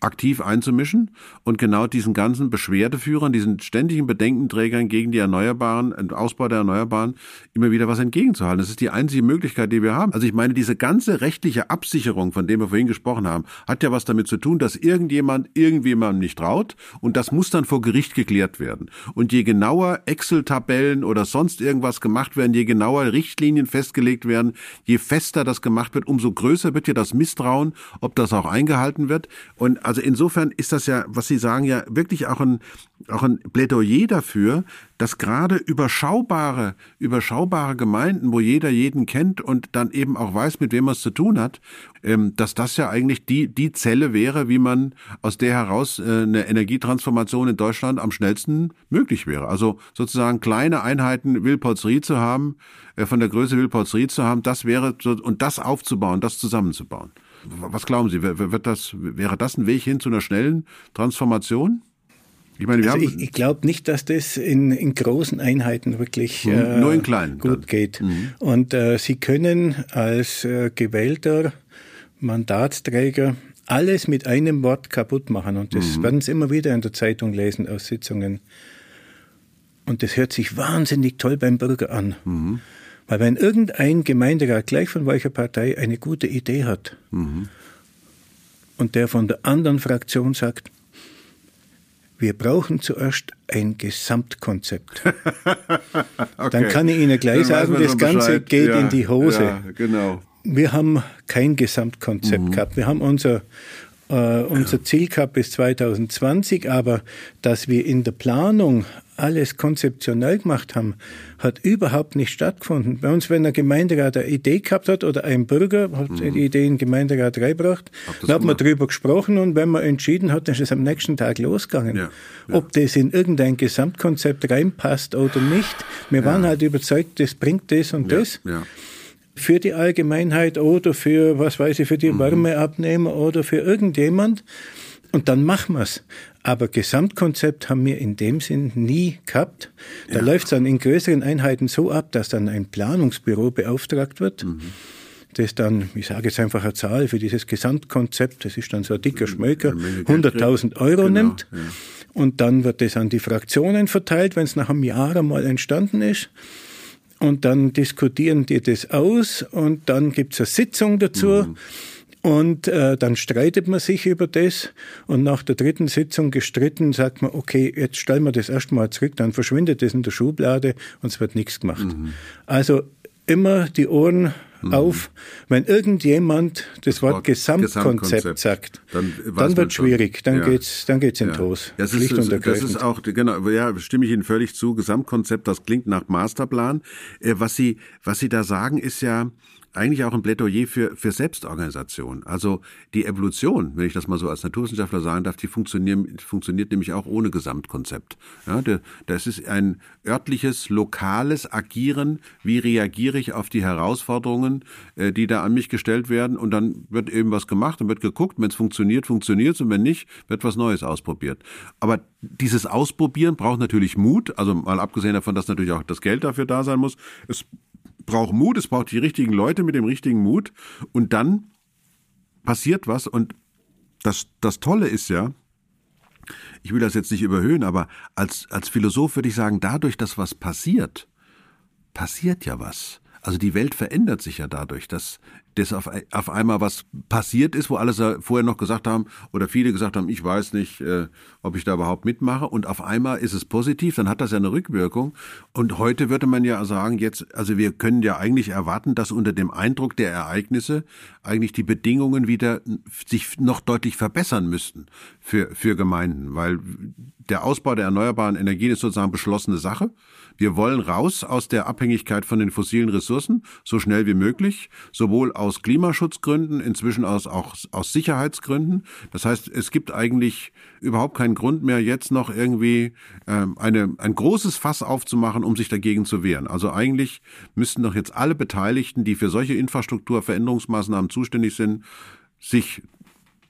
aktiv einzumischen und genau diesen ganzen Beschwerdeführern, diesen ständigen Bedenkenträgern gegen die Erneuerbaren, den Ausbau der Erneuerbaren immer wieder was entgegenzuhalten. Das ist die einzige Möglichkeit, die wir haben. Also ich meine, diese ganze rechtliche Absicherung, von dem wir vorhin gesprochen haben, hat ja was damit zu tun, dass irgendjemand irgendjemandem nicht traut und das muss dann vor Gericht geklärt werden. Und je genauer Excel-Tabellen oder sonst irgendwas gemacht werden, je genauer Richtlinien festgelegt werden, je fester das gemacht wird, umso größer wird ja das Misstrauen, ob das auch eingehalten wird. Und also insofern ist das ja, was Sie sagen, ja wirklich auch ein, auch ein Plädoyer dafür, dass gerade überschaubare, überschaubare Gemeinden, wo jeder jeden kennt und dann eben auch weiß, mit wem man es zu tun hat, ähm, dass das ja eigentlich die, die Zelle wäre, wie man aus der heraus äh, eine Energietransformation in Deutschland am schnellsten möglich wäre. Also sozusagen kleine Einheiten Wilpolsried zu haben, äh, von der Größe Wilpolsried zu haben, das wäre, und das aufzubauen, das zusammenzubauen. Was glauben Sie, wird das, wäre das ein Weg hin zu einer schnellen Transformation? Ich meine, also ich, ich glaube nicht, dass das in, in großen Einheiten wirklich mhm, äh, nur in kleinen gut dann. geht. Mhm. Und äh, Sie können als äh, gewählter Mandatsträger alles mit einem Wort kaputt machen. Und das mhm. werden Sie immer wieder in der Zeitung lesen aus Sitzungen. Und das hört sich wahnsinnig toll beim Bürger an. Weil wenn irgendein Gemeinderat gleich von welcher Partei eine gute Idee hat mhm. und der von der anderen Fraktion sagt, wir brauchen zuerst ein Gesamtkonzept. okay. Dann kann ich Ihnen gleich sagen, das Ganze geht ja, in die Hose. Ja, genau. Wir haben kein Gesamtkonzept mhm. gehabt. Wir haben unser, äh, unser Ziel gehabt bis 2020, aber dass wir in der Planung alles konzeptionell gemacht haben, hat überhaupt nicht stattgefunden. Bei uns, wenn ein Gemeinderat eine Idee gehabt hat oder ein Bürger hat mhm. die Idee in den Gemeinderat reingebracht, dann hat man darüber gesprochen und wenn man entschieden hat, dann ist es am nächsten Tag losgegangen. Ja, ja. Ob das in irgendein Gesamtkonzept reinpasst oder nicht, wir ja. waren halt überzeugt, das bringt das und das für die Allgemeinheit oder für, was weiß ich, für die mhm. Wärmeabnehmer oder für irgendjemand. Und dann machen wir's. Aber Gesamtkonzept haben wir in dem Sinn nie gehabt. Da ja. läuft es dann in größeren Einheiten so ab, dass dann ein Planungsbüro beauftragt wird. Mhm. Das dann, ich sage jetzt einfach eine Zahl für dieses Gesamtkonzept, das ist dann so ein dicker Schmöker, 100.000 Euro genau, nimmt. Ja. Und dann wird das an die Fraktionen verteilt, wenn es nach einem Jahr einmal entstanden ist. Und dann diskutieren die das aus und dann gibt's eine Sitzung dazu. Mhm. Und äh, dann streitet man sich über das und nach der dritten Sitzung gestritten sagt man, okay, jetzt stellen wir das erstmal zurück, dann verschwindet das in der Schublade und es wird nichts gemacht. Mhm. Also immer die Ohren mhm. auf, wenn irgendjemand das, das Wort, Wort Gesamtkonzept, Gesamtkonzept, sagt, dann, dann wird schwierig, dann ja. geht's, dann geht's in ja. Toast. Das ist, das ist auch, genau, ja, stimme ich Ihnen völlig zu. Gesamtkonzept, das klingt nach Masterplan. Äh, was Sie, was Sie da sagen, ist ja, eigentlich auch ein Plädoyer für, für Selbstorganisation. Also die Evolution, wenn ich das mal so als Naturwissenschaftler sagen darf, die funktioniert, funktioniert nämlich auch ohne Gesamtkonzept. Ja, das ist ein örtliches, lokales Agieren. Wie reagiere ich auf die Herausforderungen, äh, die da an mich gestellt werden? Und dann wird eben was gemacht und wird geguckt. Wenn es funktioniert, funktioniert es. Und wenn nicht, wird was Neues ausprobiert. Aber dieses Ausprobieren braucht natürlich Mut. Also mal abgesehen davon, dass natürlich auch das Geld dafür da sein muss. Es braucht Mut, es braucht die richtigen Leute mit dem richtigen Mut und dann passiert was und das, das Tolle ist ja, ich will das jetzt nicht überhöhen, aber als, als Philosoph würde ich sagen, dadurch, dass was passiert, passiert ja was. Also die Welt verändert sich ja dadurch, dass das auf, auf einmal was passiert ist, wo alle vorher noch gesagt haben oder viele gesagt haben, ich weiß nicht, äh, ob ich da überhaupt mitmache und auf einmal ist es positiv, dann hat das ja eine Rückwirkung und heute würde man ja sagen, jetzt, also wir können ja eigentlich erwarten, dass unter dem Eindruck der Ereignisse eigentlich die Bedingungen wieder sich noch deutlich verbessern müssten für, für Gemeinden, weil der Ausbau der erneuerbaren Energien ist sozusagen beschlossene Sache. Wir wollen raus aus der Abhängigkeit von den fossilen Ressourcen, so schnell wie möglich, sowohl aus Klimaschutzgründen, inzwischen aus, auch aus Sicherheitsgründen. Das heißt, es gibt eigentlich überhaupt keinen Grund mehr, jetzt noch irgendwie ähm, eine, ein großes Fass aufzumachen, um sich dagegen zu wehren. Also eigentlich müssten doch jetzt alle Beteiligten, die für solche Infrastrukturveränderungsmaßnahmen zuständig sind, sich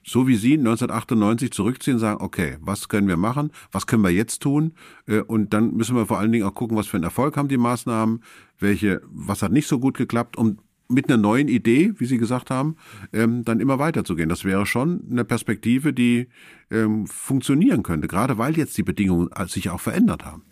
so wie Sie 1998 zurückziehen sagen, okay, was können wir machen, was können wir jetzt tun? Äh, und dann müssen wir vor allen Dingen auch gucken, was für einen Erfolg haben die Maßnahmen, welche, was hat nicht so gut geklappt, um mit einer neuen Idee, wie Sie gesagt haben, ähm, dann immer weiterzugehen. Das wäre schon eine Perspektive, die ähm, funktionieren könnte, gerade weil jetzt die Bedingungen sich auch verändert haben.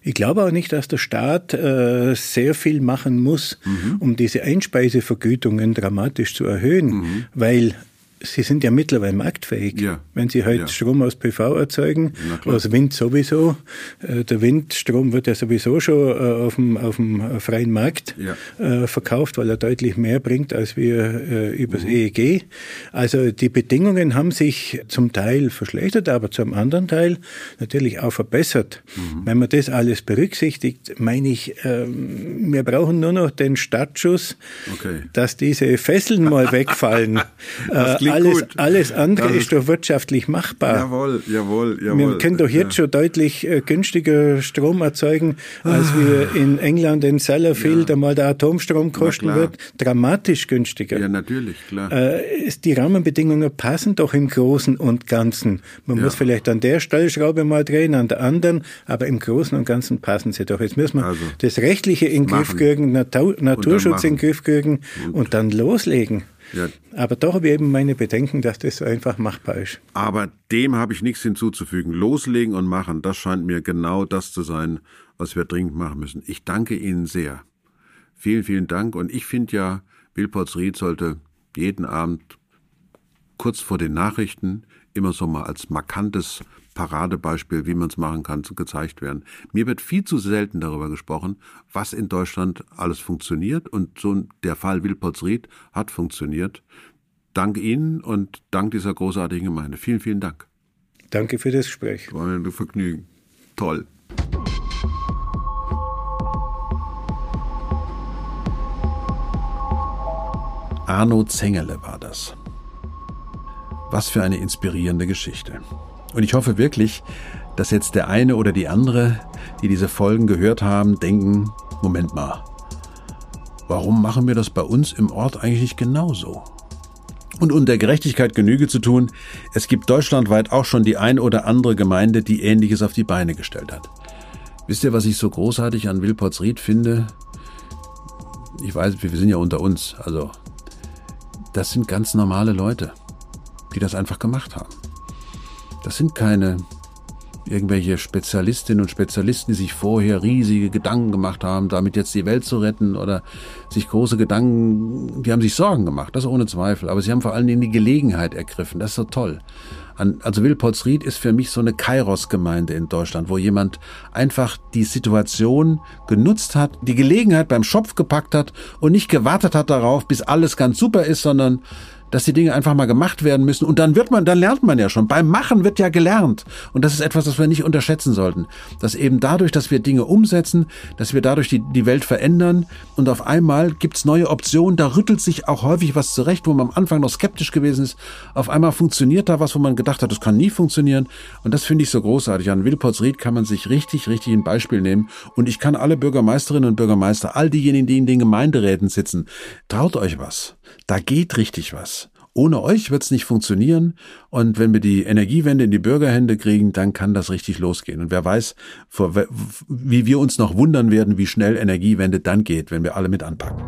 Ich glaube auch nicht, dass der Staat äh, sehr viel machen muss, mhm. um diese Einspeisevergütungen dramatisch zu erhöhen, mhm. weil Sie sind ja mittlerweile marktfähig. Ja. Wenn Sie heute ja. Strom aus PV erzeugen, aus Wind sowieso, äh, der Windstrom wird ja sowieso schon äh, auf dem, auf dem freien Markt ja. Äh, verkauft, weil er deutlich mehr bringt als wir übers mhm. EEG. Also die Bedingungen haben sich zum Teil verschlechtert, aber zum anderen Teil natürlich auch verbessert. Mhm. Wenn man das alles berücksichtigt, meine ich, ähm, wir brauchen nur noch den Startschuss, okay. dass diese Fesseln mal wegfallen alles, gut. alles andere ist, ist doch wirtschaftlich machbar. Jawohl, jawohl, jawohl. Wir können doch jetzt ja. schon deutlich äh, günstiger Strom erzeugen, als ah. wir in England in Sellafield ja. einmal der Atomstrom kosten wird. Dramatisch günstiger. Ja, natürlich, klar. Äh, die Rahmenbedingungen passen doch im Großen und Ganzen. Man ja. muss vielleicht an der Stellschraube mal drehen, an der anderen, aber im Großen und Ganzen passen sie doch. Jetzt müssen wir also, das Rechtliche in den Griff kriegen, Natur, Naturschutz in den Griff kriegen und dann loslegen. Ja. Aber doch habe ich eben meine Bedenken, dass das so einfach machbar ist. Aber dem habe ich nichts hinzuzufügen. Loslegen und machen, das scheint mir genau das zu sein, was wir dringend machen müssen. Ich danke Ihnen sehr. Vielen, vielen Dank. Und ich finde ja, Wilpotsried sollte jeden Abend kurz vor den Nachrichten immer so mal als markantes Paradebeispiel, wie man es machen kann, gezeigt werden. Mir wird viel zu selten darüber gesprochen, was in Deutschland alles funktioniert. Und so der Fall Wilpotsried hat funktioniert. Dank Ihnen und dank dieser großartigen Gemeinde. Vielen, vielen Dank. Danke für das Gespräch. War ein Vergnügen. Toll. Arno Zengele war das. Was für eine inspirierende Geschichte. Und ich hoffe wirklich, dass jetzt der eine oder die andere, die diese Folgen gehört haben, denken, Moment mal, warum machen wir das bei uns im Ort eigentlich nicht genauso? Und um der Gerechtigkeit Genüge zu tun, es gibt deutschlandweit auch schon die ein oder andere Gemeinde, die Ähnliches auf die Beine gestellt hat. Wisst ihr, was ich so großartig an Wilpotsried finde? Ich weiß, wir sind ja unter uns, also das sind ganz normale Leute, die das einfach gemacht haben. Das sind keine irgendwelche Spezialistinnen und Spezialisten, die sich vorher riesige Gedanken gemacht haben, damit jetzt die Welt zu retten oder sich große Gedanken, die haben sich Sorgen gemacht, das ohne Zweifel, aber sie haben vor allen Dingen die Gelegenheit ergriffen, das ist so toll. Also Wilpotsried ist für mich so eine Kairos-Gemeinde in Deutschland, wo jemand einfach die Situation genutzt hat, die Gelegenheit beim Schopf gepackt hat und nicht gewartet hat darauf, bis alles ganz super ist, sondern dass die Dinge einfach mal gemacht werden müssen. Und dann wird man, dann lernt man ja schon. Beim Machen wird ja gelernt. Und das ist etwas, das wir nicht unterschätzen sollten. Dass eben dadurch, dass wir Dinge umsetzen, dass wir dadurch die, die Welt verändern und auf einmal gibt's neue Optionen. Da rüttelt sich auch häufig was zurecht, wo man am Anfang noch skeptisch gewesen ist. Auf einmal funktioniert da was, wo man gedacht hat, das kann nie funktionieren. Und das finde ich so großartig. An Wilpotsried kann man sich richtig, richtig ein Beispiel nehmen. Und ich kann alle Bürgermeisterinnen und Bürgermeister, all diejenigen, die in den Gemeinderäten sitzen, traut euch was. Da geht richtig was. Ohne euch wird's nicht funktionieren. Und wenn wir die Energiewende in die Bürgerhände kriegen, dann kann das richtig losgehen. Und wer weiß, wie wir uns noch wundern werden, wie schnell Energiewende dann geht, wenn wir alle mit anpacken.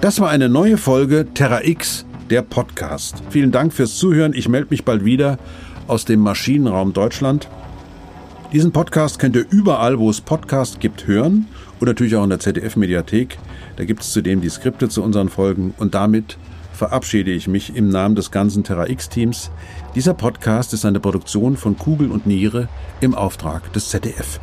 Das war eine neue Folge Terra X, der Podcast. Vielen Dank fürs Zuhören. Ich melde mich bald wieder aus dem Maschinenraum Deutschland. Diesen Podcast könnt ihr überall, wo es Podcasts gibt, hören und natürlich auch in der ZDF-Mediathek. Da gibt es zudem die Skripte zu unseren Folgen und damit verabschiede ich mich im Namen des ganzen Terra X-Teams. Dieser Podcast ist eine Produktion von Kugel und Niere im Auftrag des ZDF.